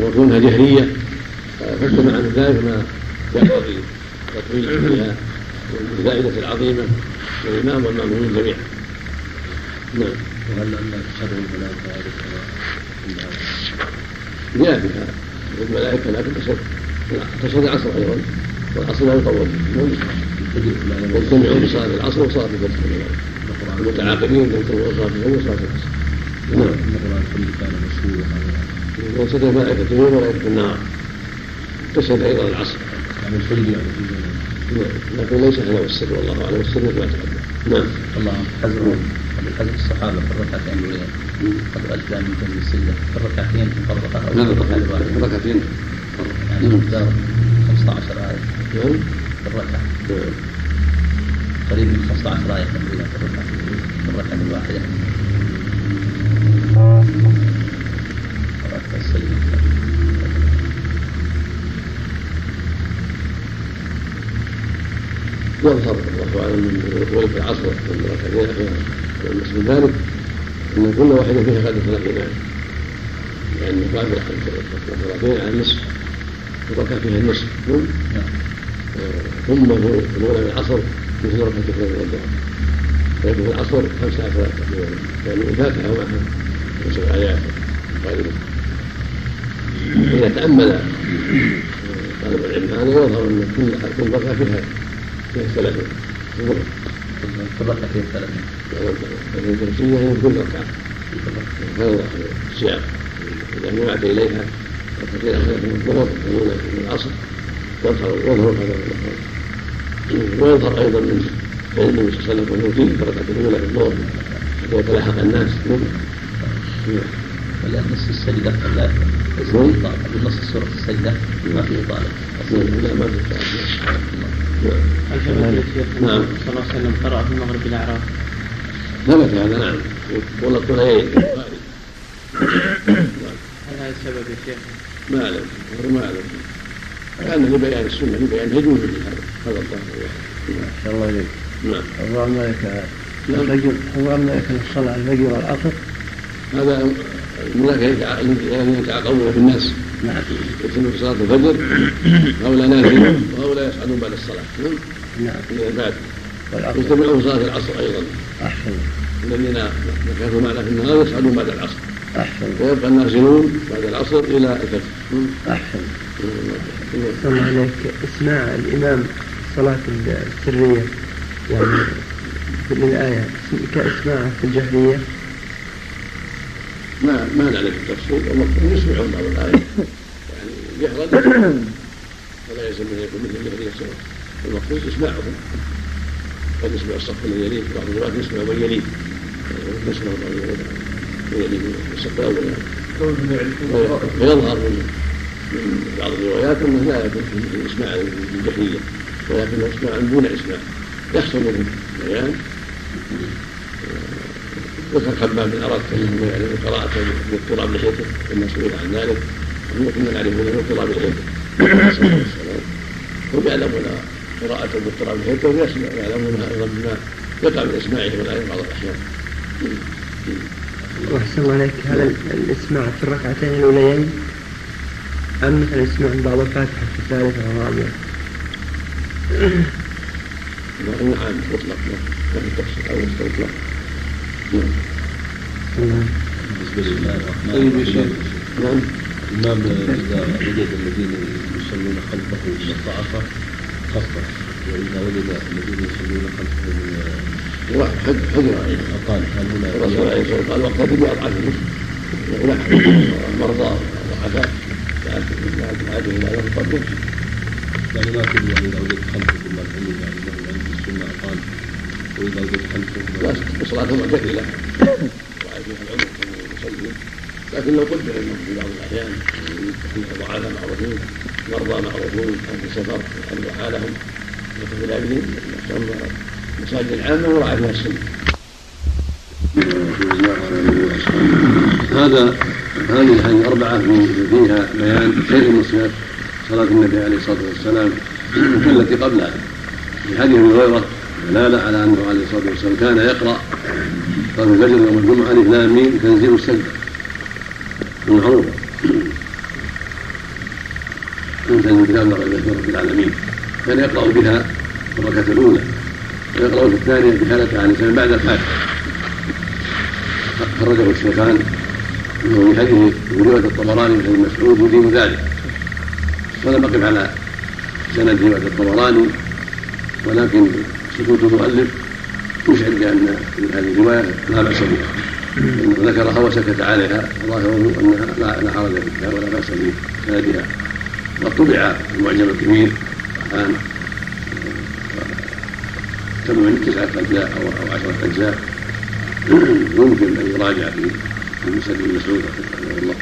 وكونها جهرية فاجتمع من ذلك ما يقتضي التطويل فيها والفائدة العظيمة للإمام والمأمومين جميعا. نعم. وهل أن تشرع الملائكة جاء بها. الملائكة لكن تشهد تشهد العصر أيضا والعصر لا يطول. يجتمعون بصلاة العصر وصلاة الفجر المتعاقبين يجتمعون صلاة الفجر وصلاة العصر. نعم. وصلت الملائكة النور وملائكة النار. تشهد أيضا العصر. يعني يعني نعم. لكن ليس هو السر والله أعلم. السر ما تقدم نعم. الله حزر حزر الصحابة في الركعتين الأولى قد أجزى من كل السلة في الركعتين نعم الركعة الواحدة ركعتين مقدار 15 آية نعم في الركعة نعم قريب من 15 آية في الركعة في الركعة الواحدة قرأت السجدة يظهر وعلى ولد العصر من ركعتين أخيرا المسلم ذلك ان كل واحدة فيها قدر ثلاثين آية لأن بعد الركعتين على النصف فيها النصف ثم في الأولى العصر مثل ركعة والظهر لكن في العصر خمسة عشر يعني الفاتحة ومعها خمسة آيات. غالبا إذا تأمل طالب العلم هذا يظهر أن كل كل ركعة فيها فيها ثلاثين في الركعتين ثلاثين الكرسية هي كل ركعة هذا الصيام. إذا جمعت إليها أخيرة من الظهر الأولى من العصر يظهر يظهر هذا ويظهر أيضا من فعل النبي صلى الله عليه وسلم وهو في الركعة الأولى في الظهر حتى يتلاحق الناس ولا نص السجدة لا إطالة بالنص سورة السجدة ما في إطالة لا ما في نعم صلى الله عليه وسلم قرأ في المغرب بالأعراف ثبت هذا نعم والله الطليين هل هذا السبب يا شيخ؟ ما أعلم ما أعلم كان لبيان السنة لبيان يجوز هذا هذا الظاهر ما شاء الله عليك نعم. اللهم لك الفجر اللهم لك الصلاة الفجر والعصر. هذا الملائكة الذين يتعاقبون في الناس. نعم. يصلون في صلاة الفجر هؤلاء نازلون وهؤلاء يصعدون بعد الصلاة. نعم. نعم. من العباد يجتمعون صلاة العصر أيضا. أحسن. الذين كانوا معنا في النهار يصعدون بعد العصر. أحسن. ويبقى النازلون بعد العصر إلى الفجر. أحسن. الله عليك. اسماع الإمام الصلاة السرية. يعني في الآية. كإسماعه في الجهرية. ما ما نعرف التفصيل. المفروض يسمعون بعض الآية. يعني جهرا ولا يلزم أن يكون مثل الجهرية سواء المفروض يسمعهم قد يسمع الصف الذي يليه بعض الروايات يسمع من يليه يسمع من يليه من الصف الأول ويظهر من من بعض الروايات انه لا يكون في اسماع الجهريه ولكنه اسماع دون اسماع يحصل منه بيان ذكر خباب بن اردت انه يعلم قراءة باضطراب لحيته كما سئل عن ذلك وهم كنا نعرفه من اضطراب لحيته هم يعلمون قراءته باضطراب لحيته ويعلمونها أيضا بما يقع من أسماعه والايه بعض الأحيان. وأحسن الله عليك. هل الإسماع في الركعتين الأوليين أم مثلا الإسماع من بعض الفاتحة في الثالثة والرابعة؟ نعم مطلق. ما في تفصيل أو مطلق. نعم. الله. بالنسبة لله الرحمن طيب يا الرحيم شيخ نعم. الإمام إذا وجد الذين يصلون خلفه من الضعفاء خفف وإذا وجد الذين يصلون خلفه من هنا الرسول عليه الصلاه والسلام قال وقت بأضعاف المسلم ونحن مرضى وضعفاء الحاجة إلى يطبق يعني ما تقول يعني إذا وجدت خلفه ثم الحلم يعني له عند السنة أقال وإذا وجدت خلفه لا الصلاه معتدله وعلى فيها العمر كما يصلي لكن لو قدر انه في بعض الاحيان ضعاف معروفين مرضى معروفون أو في سفر يخلوا حالهم إلى بهم المساجد العامه وراعى فيها السنة هذا هذه الأحاديث الأربعة في- فيها بيان من صفات صلاة النبي عليه الصلاة والسلام كالتي قبلها. في حديث أبي هريرة دلالة على أنه عليه الصلاة والسلام كان يقرأ صلاة الفجر يوم الجمعة ألف لام ميم تنزيل السجدة. المعروفة تنزل كتاب رب العالمين. كان يقرأ بها في الركعة في الثانية بهالة عن الإنسان بعد الفاتحة خرجه الشيخان في حديث في روايه الطبراني من ابن مسعود يدين ذلك. ولم اقف على سند روايه الطبراني ولكن سكوت المؤلف يشعر بأن هذه الرواية لا بأس بها. إنه ذكرها وسكت عليها ظاهره أنها لا حرج فيها ولا بأس بسندها. وقد طبع المعجم الكبير الآن كم من تسعه أجزاء أو أو عشرة أجزاء. يمكن أن يراجع في مسند ابن مسعود رحمه الله.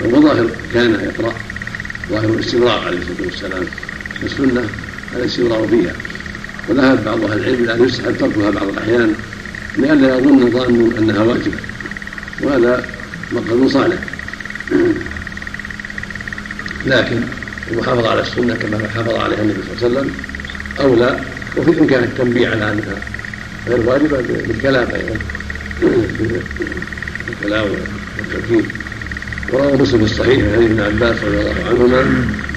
والظاهر كان يقرأ. ظاهر الاستمرار عليه الصلاة والسلام. السنة الاستمرار فيها وذهب بعض أهل العلم إلى أن يستحب تركها بعض الأحيان لئلا يظن ظان أنها واجبة. وهذا مقصد صالح. لكن المحافظه على السنة كما حافظ عليها النبي صلى الله عليه وسلم أولى وفي الامكان التنبيه على انها غير واجبه بالكلام أيضا. بالكلام والتوكيد. وروى مسلم في الصحيح عن ابن عباس رضي الله عنهما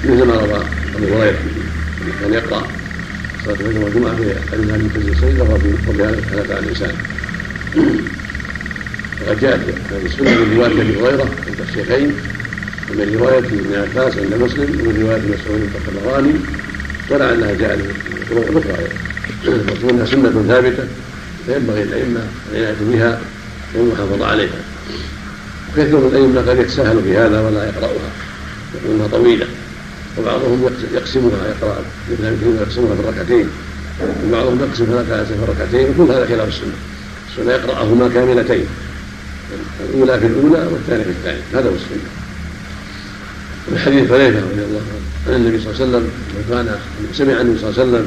مثل ما روى أبو هريرة كان يقرأ. صلاة الفجر والجمعة في علم هذه تنزل السجده وفي هذا الثلاثه على الإنسان. وقد جاءت هذه السنة من رواية أبي هريرة عند الشيخين ومن رواية ابن عباس عند مسلم ومن رواية مسعود الطبراني ولعلها جاءت أخرى المقصود انها سنة ثابتة فينبغي الأئمة العنايه بها والمحافظه عليها. وكثير من الأئمة قد يتساهل في هذا ولا يقراها يقول انها طويلة. وبعضهم يقسمها يقرأ مثل يقسمها بالركعتين. وبعضهم يقسم ثلاث في الركعتين وكل هذا خلاف السنة. السنة يقرأهما كاملتين الأولى في الأولى والثانية في الثانية. هذا هو السنة. من حديث حذيفه رضي الله عنه. عن النبي صلى الله عليه وسلم كان سمع النبي صلى الله عليه وسلم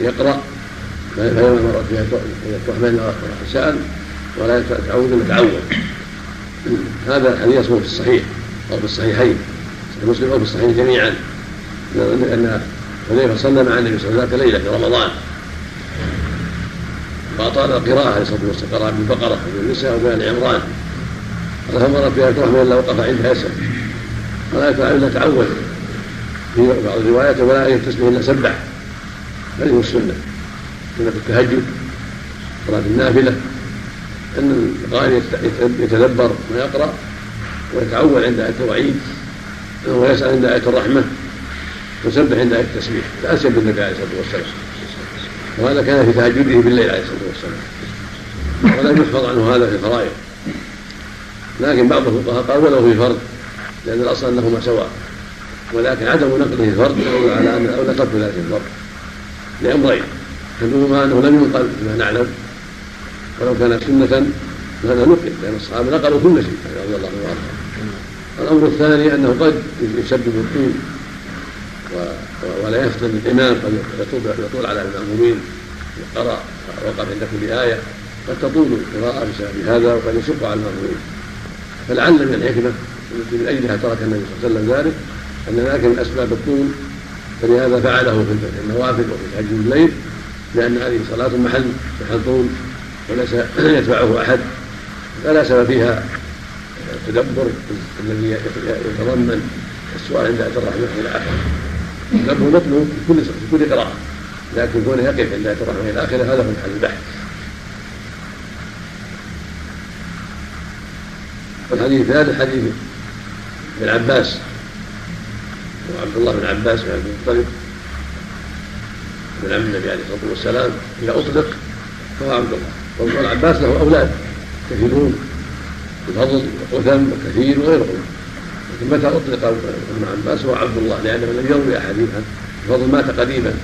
يقرأ فيوم مرت فيها الرحمن سأل ولا تعود الا تعود هذا الحديث يصبر في الصحيح أو في الصحيحين في مسلم أو في الصحيحين جميعا. ان حذيفة صلى مع النبي صلى الله عليه وسلم ليله في رمضان. فأطال القراءة عليه الصلاة والسلام قرأ بالبقره وبالنساء وبال عمران. قال فمر في إيه الرحمن إلا وقف عندها يسر ولا يفعل إلا تعود. في بعض الروايات ولا يتسبح إلا سبح. هذه السنة. سنه التهجد صلاه النافلة. أن القارئ يتدبر ما يقرا ويتعول عند آية الوعيد. ويسال عند آية الرحمة. ويسبح عند آية التسبيح. تاسيا بالنبي عليه الصلاة والسلام. وهذا كان في تهجده بالليل عليه الصلاة والسلام. ولم يحفظ عنه هذا في الفرائض. لكن بعض الفقهاء قال ولو في فرض لأن الأصل أنهما سواء. ولكن عدم نقله في الفرض يدل على الاولى ترك ذلك الفرض لأمرين. أحدهما أنه لم ينقل فيما نعلم ولو كان سنة فهذا نقل لأن الصحابة نقلوا كل شيء رضي الله عنهم. الأمر الثاني أنه قد يسبب الطول ولا يفتن الإمام قد يطول على المأمومين قرأ وقف عند كل آية قد تطول القراءة بسبب هذا وقد يشق على المأمومين. فلعل من الحكمة التي من أجلها ترك النبي صلى الله عليه وسلم ذلك أن ذلك من أسباب الطول فلهذا فعله في النوافل وفي تهجد الليل لأن هذه صلاة محل محل طول وليس يتبعه أحد فلا سبب فيها التدبر الذي يتضمن السؤال عند اتى الرحمه إلى آخره. التدبر مطلوب في كل في كل قراءة لكن كونه يقف عند اتى الرحمه إلى آخره هذا هو محل البحث. والحديث الثالث حديث ابن عباس. وعبد الله بن عباس بن عبد المطلب. من عم النبي عليه الصلاة والسلام إذا أطلق فهو عبد الله. وابن العباس له أولاد كثيرون بفضل وثم كثير وغيرهم لكن متى أطلق ابن عباس؟ هو عبد الله لأنه لم يروي احاديث بفضل مات قديما.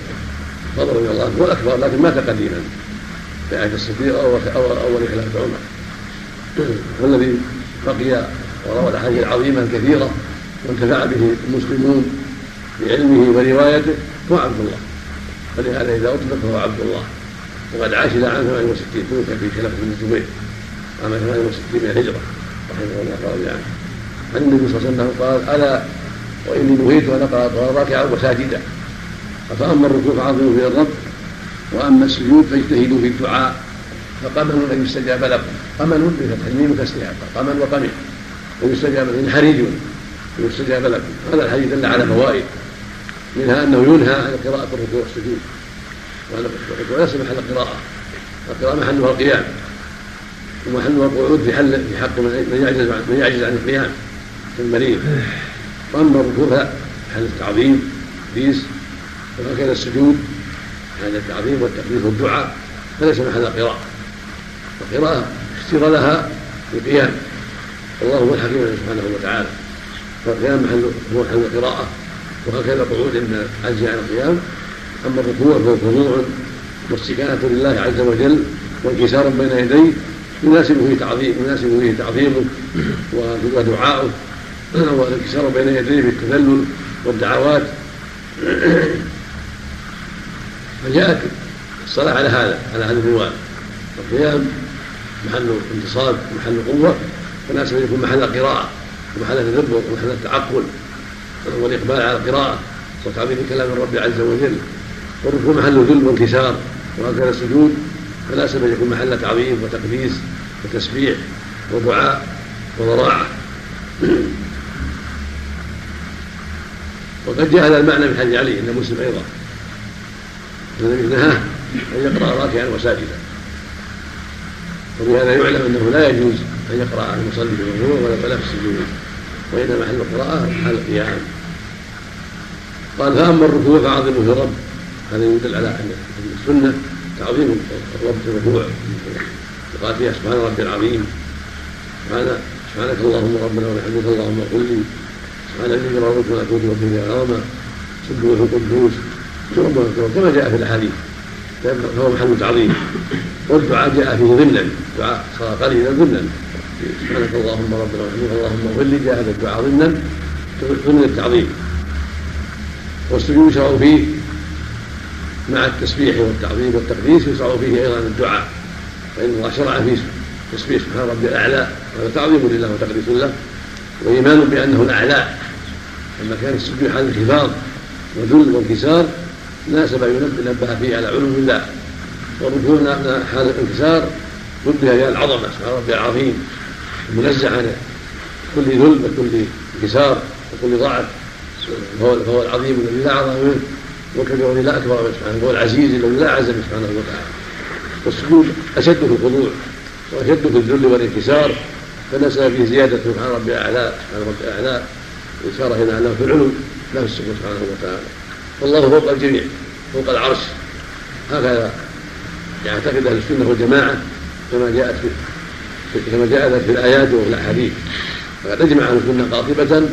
فضل رضي الله عنه. هو الاكبر لكن مات قديما. في عهد الصديق أو اول خلافة عمر. والذي بقي وروى الأحاديث العظيمة الكثيرة وانتفع به المسلمون بعلمه وروايته هو عبد الله. فلهذا إذا أطلق فهو عبد الله. وقد عاش إلى عام 68 توفي في خلافة بن الزبير. عام 68 من الهجرة رحمه الله ورضي عنه عن النبي صلى الله عليه وسلم قال ألا وإني نهيت أن أقرأ راكعا وساجدا. فأما الركوع فعظموا في الرب وأما السجود فاجتهدوا في الدعاء فقمن أن يستجاب لكم. قمن بفتح الميم وكسرها قمن وقمن. ان يستجاب لكم حريج. ان يستجاب لكم هذا الحديث دل على فوائد. منها أنه ينهى عن قراءة الركوع والسجود الركوع ليس محل القراءه القراءة محلها القيام. ومحلها القعود في حل في حق من يعجز عن من يعجز عن القيام. كالمريض وأما الركوع فمحل التعظيم بيس وهكذا السجود هذا التعظيم والتقديس والدعاء. فليس محل القراءه القراءة اشترى لها القيام الله هو الحكيم سبحانه وتعالى. فالقيام محل هو محل القراءه وهكذا قعود عند عجز عن القيام. أما الركوع فهو خضوع واستكانه لله عز وجل وانكسار بين يديه يناسب فيه تعظيم يناسب فيه تعظيمه ودعاؤه والانكسار بين يديه بالتذلل والدعوات. فجاءت الصلاة على هذا على هذا المنوال القيام محل انتصاب محل قوة فناسب أن يكون محل قراءة ومحل تدبر ومحل التعقل والإقبال على القراءة وتعظيم كلام الرب عز وجل والركوع محل ذل وانكسار وهكذا السجود فلا سبب يكون محل تعظيم وتقديس وتسبيح ودعاء وضراعة. وقد جاء هذا المعنى من حديث علي عند مسلم أيضا. النبي نهاه أن يقرأ راكعا وساجدا. وبهذا يعلم أنه لا يجوز أن يقرأ المصلي في الركوع ولا في السجود وإنما محل القراءة محل القيام. قال فأما الركوع فعظمه في الرب. هذا يدل على أن السنة تعظيم الرب في الركوع. وقال فيها سبحان ربي العظيم. سبحان سبحانك اللهم ربنا وبحمدك اللهم قل لي. سبحان الذي له ملك ملكوت وكل عظمه سبوح قدوس كما جاء في الأحاديث. فهو محل تعظيم. والدعاء جاء فيه ضمنا دعاء صار قليلا ضمنا سبحانك اللهم ربنا وبحمدك اللهم اغفر لي جاء هذا الدعاء ضمنا ضمن التعظيم. والسجود يشرع فيه مع التسبيح والتعظيم والتقديس يشرع فيه أيضا الدعاء فإن الله شرع فيه تسبيح. سبحان ربي الأعلى وهذا تعظيم لله وتقديس له وإيمان بأنه الأعلى. لما كان السجود حال انخفاض وذل وانكسار ناسب ينبه فيه على علو الله. والركوع حال الانكسار نبه إلى العظمة سبحان ربي العظيم المنزه عن كل ذل وكل انكسار وكل ضعف. فهو, العظيم الذي لا عظم منه والكبير الذي لا أكبر منه سبحانه هو العزيز الذي لا عز منه سبحانه وتعالى والسجود أشد في الخضوع وأشد في الذل والانكسار. فنسى فيه زيادة سبحان ربي الاعلى سبحان ربي الاعلى إشارة إلى أنه في العلو لا في السجود سبحانه وتعالى. والله فوق الجميع فوق العرش. هكذا. يعتقد أهل السنة والجماعة كما جاءت في كما جاءت في الآيات وفي الأحاديث. فقد أجمع أهل السنة قاطبة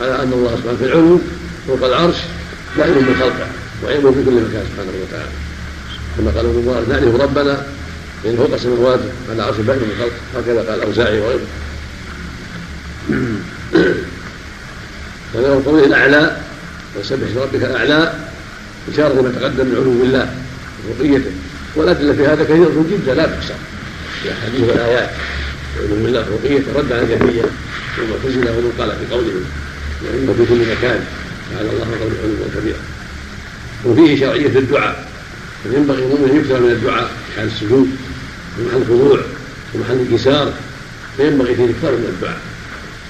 على أن الله سبحانه في العلو فوق العرش دائم من خلقه وعلمه في كل مكان سبحانه وتعالى. كما قال ابن مبارك نعرف ربنا من فوق السماوات على عرش بائن من خلقه هكذا قال الاوزاعي وغيره. فله قوله الأعلى وسبح ربك الأعلى إشارة لما تقدم من علو الله ورقيته والأدلة في هذا كثيره جدا لا تحصى في الاحاديث والآيات. علو الله رقيته رد على الجهمية والمعتزله ومن قال في قولهم وانه في كل مكان جعل الله قول علوا كبيرا وفيه شرعية الدعاء. فينبغي المؤمن يكثر من الدعاء؟ حال السجود ومحل الخضوع ومحل الانكسار فينبغي فيه الإكثار من الدعاء.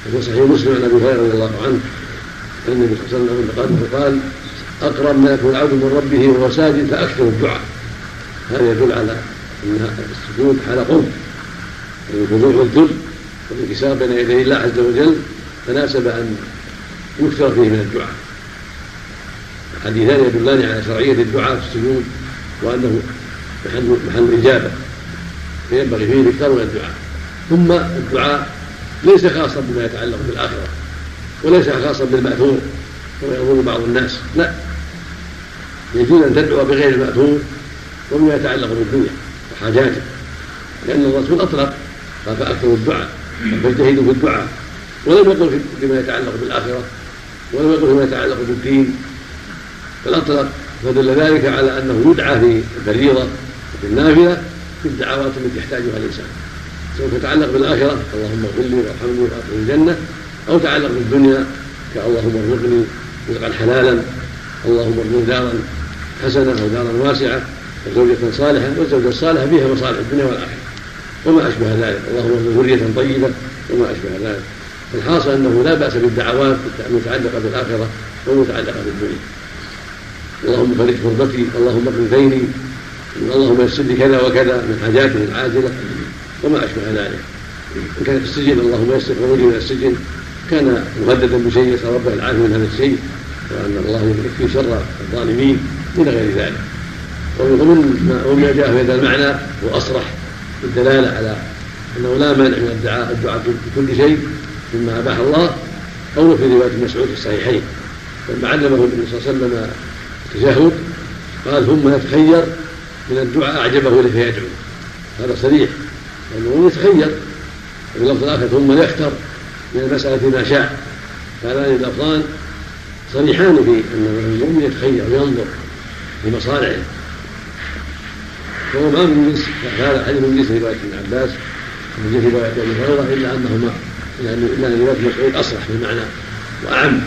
وفي صحيح مسلم عن أبي هريرة رضي الله عنه أن النبي صلى الله عليه وسلم قال أقرب ما يكون العبد من ربه وهو ساجد فأكثر الدعاء. هذا يدل على أن السجود حال قرب الخضوع والذل والانكسار بين يدي الله عز وجل فناسب أن يكثر فيه من الدعاء. الحديثان يدلان على شرعية الدعاء في السجود وأنه محل محل إجابة فينبغي فيه الإكثار من الدعاء. ثم الدعاء ليس خاصا بما يتعلق بالآخرة وليس خاصا بالمأثور كما يظن بعض الناس لا. يجوز أن تدعو بغير المأثور وبما يتعلق بالدنيا وحاجاته. لأن الرسول أطلق قال فأكثروا الدعاء فاجتهدوا في الدعاء. ولم يقل فيما يتعلق بالآخرة ولم يقل فيما يتعلق بالدين. بل أطلق فدل ذلك على أنه يدعى في الفريضة وفي النافلة في الدعوات التي يحتاجها الإنسان. سواء تتعلق بالآخرة اللهم اغفر لي وارحمني وأدخلني الجنة. أو تعلق بالدنيا كاللهم ارزقني رزقا حلالا. اللهم ارزقني دارا حسنه أو دارا واسعة. وزوجة صالحة والزوجة الصالحة فيها مصالح الدنيا والآخرة. وما أشبه ذلك. اللهم ارزق ذرية طيبة وما أشبه ذلك. الحاصل أنه لا بأس بالدعوات المتعلقة بالآخرة والمتعلقة بالدنيا. اللهم فرج كربتي اللهم اقض ديني اللهم يسر لي كذا وكذا من حاجاتي العاجلة. وما أشبه ذلك. إن كان في السجن اللهم يسر خروجي من السجن. كان مهددا بشيء يسأل ربه العافية من هذا الشيء. وأن الله يكفي شر الظالمين من غير ذلك. ومن وما جاء في هذا المعنى هو اصرح بالدلاله على أنه لا مانع من الدعاء الدعاء في كل شيء مما أباح الله. قوله في رواية مسعود في الصحيحين لما علمه النبي صلى الله عليه وسلم التشهد قال ثم يتخير من الدعاء أعجبه له فيدعو. هذا صريح لأنه يتخير. وفي اللفظ الآخر ثم يختر من المسألة ما شاء. هذان اللفظان صريحان في أن المؤمن يتخير وينظر في مصالحه وهو ما من جنس هذا حديث من جنس رواية ابن عباس ومن جنس رواية أبي هريرة إلا انهما إلا أن رواية مسعود اصرح في المعنى وأعم.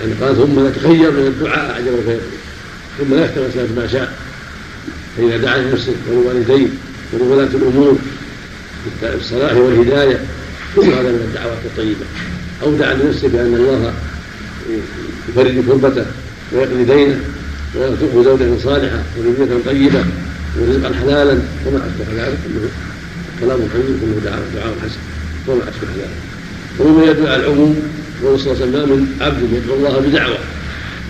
يعني قال ثم يتخير من الدعاء أعجبه فيقول ثم يختم مسألة ما شاء. فإذا دعا لنفسه ولوالديه ولولاة الأمور بالصلاح والهداية كل هذا من الدعوات الطيبة. أو دعا لنفسه بأن الله يفرج كربته ويقضي دينه ويرزقه زوجة صالحة وذرية طيبة ورزقا حلالا وما أشبه ذلك كله كلام طيب كله دعاء دعاء حسن وما أشبه ذلك. ومما يدعو على العموم قول صلى الله عليه وسلم من عبد يدعو الله بدعوة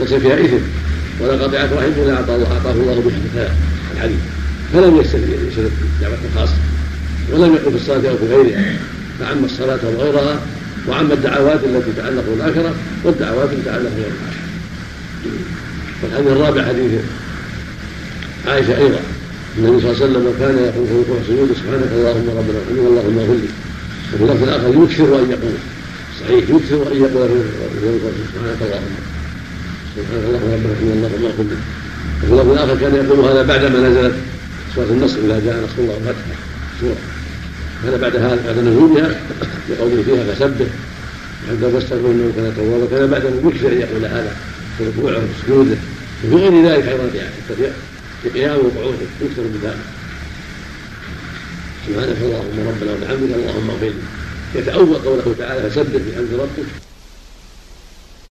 ليس فيها إثم ولا قطعت رحم ولا أعطاه الله أعطاه الله بحدثها الحديث. فلم يشترك دعوة خاصة ولم يقل في الصلاة أو في غيرها فعم الصلاة وغيرها وعم الدعوات التي تتعلق بالآخرة والدعوات التي تتعلق بالآخرة. والحديث الرابع حديث عائشة أيضا. النبي صلى الله عليه وسلم كان يقول في ركوع السجود سبحانك اللهم ربنا اغفر اللهم اغفر لي وفي اللفظ الآخر يكثر أن يقول. صحيح يكثر أن يقول في ركوع سبحانك اللهم سبحانك اللهم ربنا اغفر اللهم اغفر لي وفي اللفظ الآخر كان يقول هذا بعدما نزلت سورة النصر إذا جاء نصر الله والفتح سورة. كان بعد هذا بعد نزولها بقوله فيها فسبح. حتى فاستغفر إنه كان توابا. كان بعد يكثر أن يقول هذا في ركوعه وفي سجوده وفي غير ذلك أيضا في قيامه وقعوده يكثر بذلك سبحانك اللهم ربنا وبحمدك اللهم اغفر يتأول قوله تعالى فسبح بحمد ربك.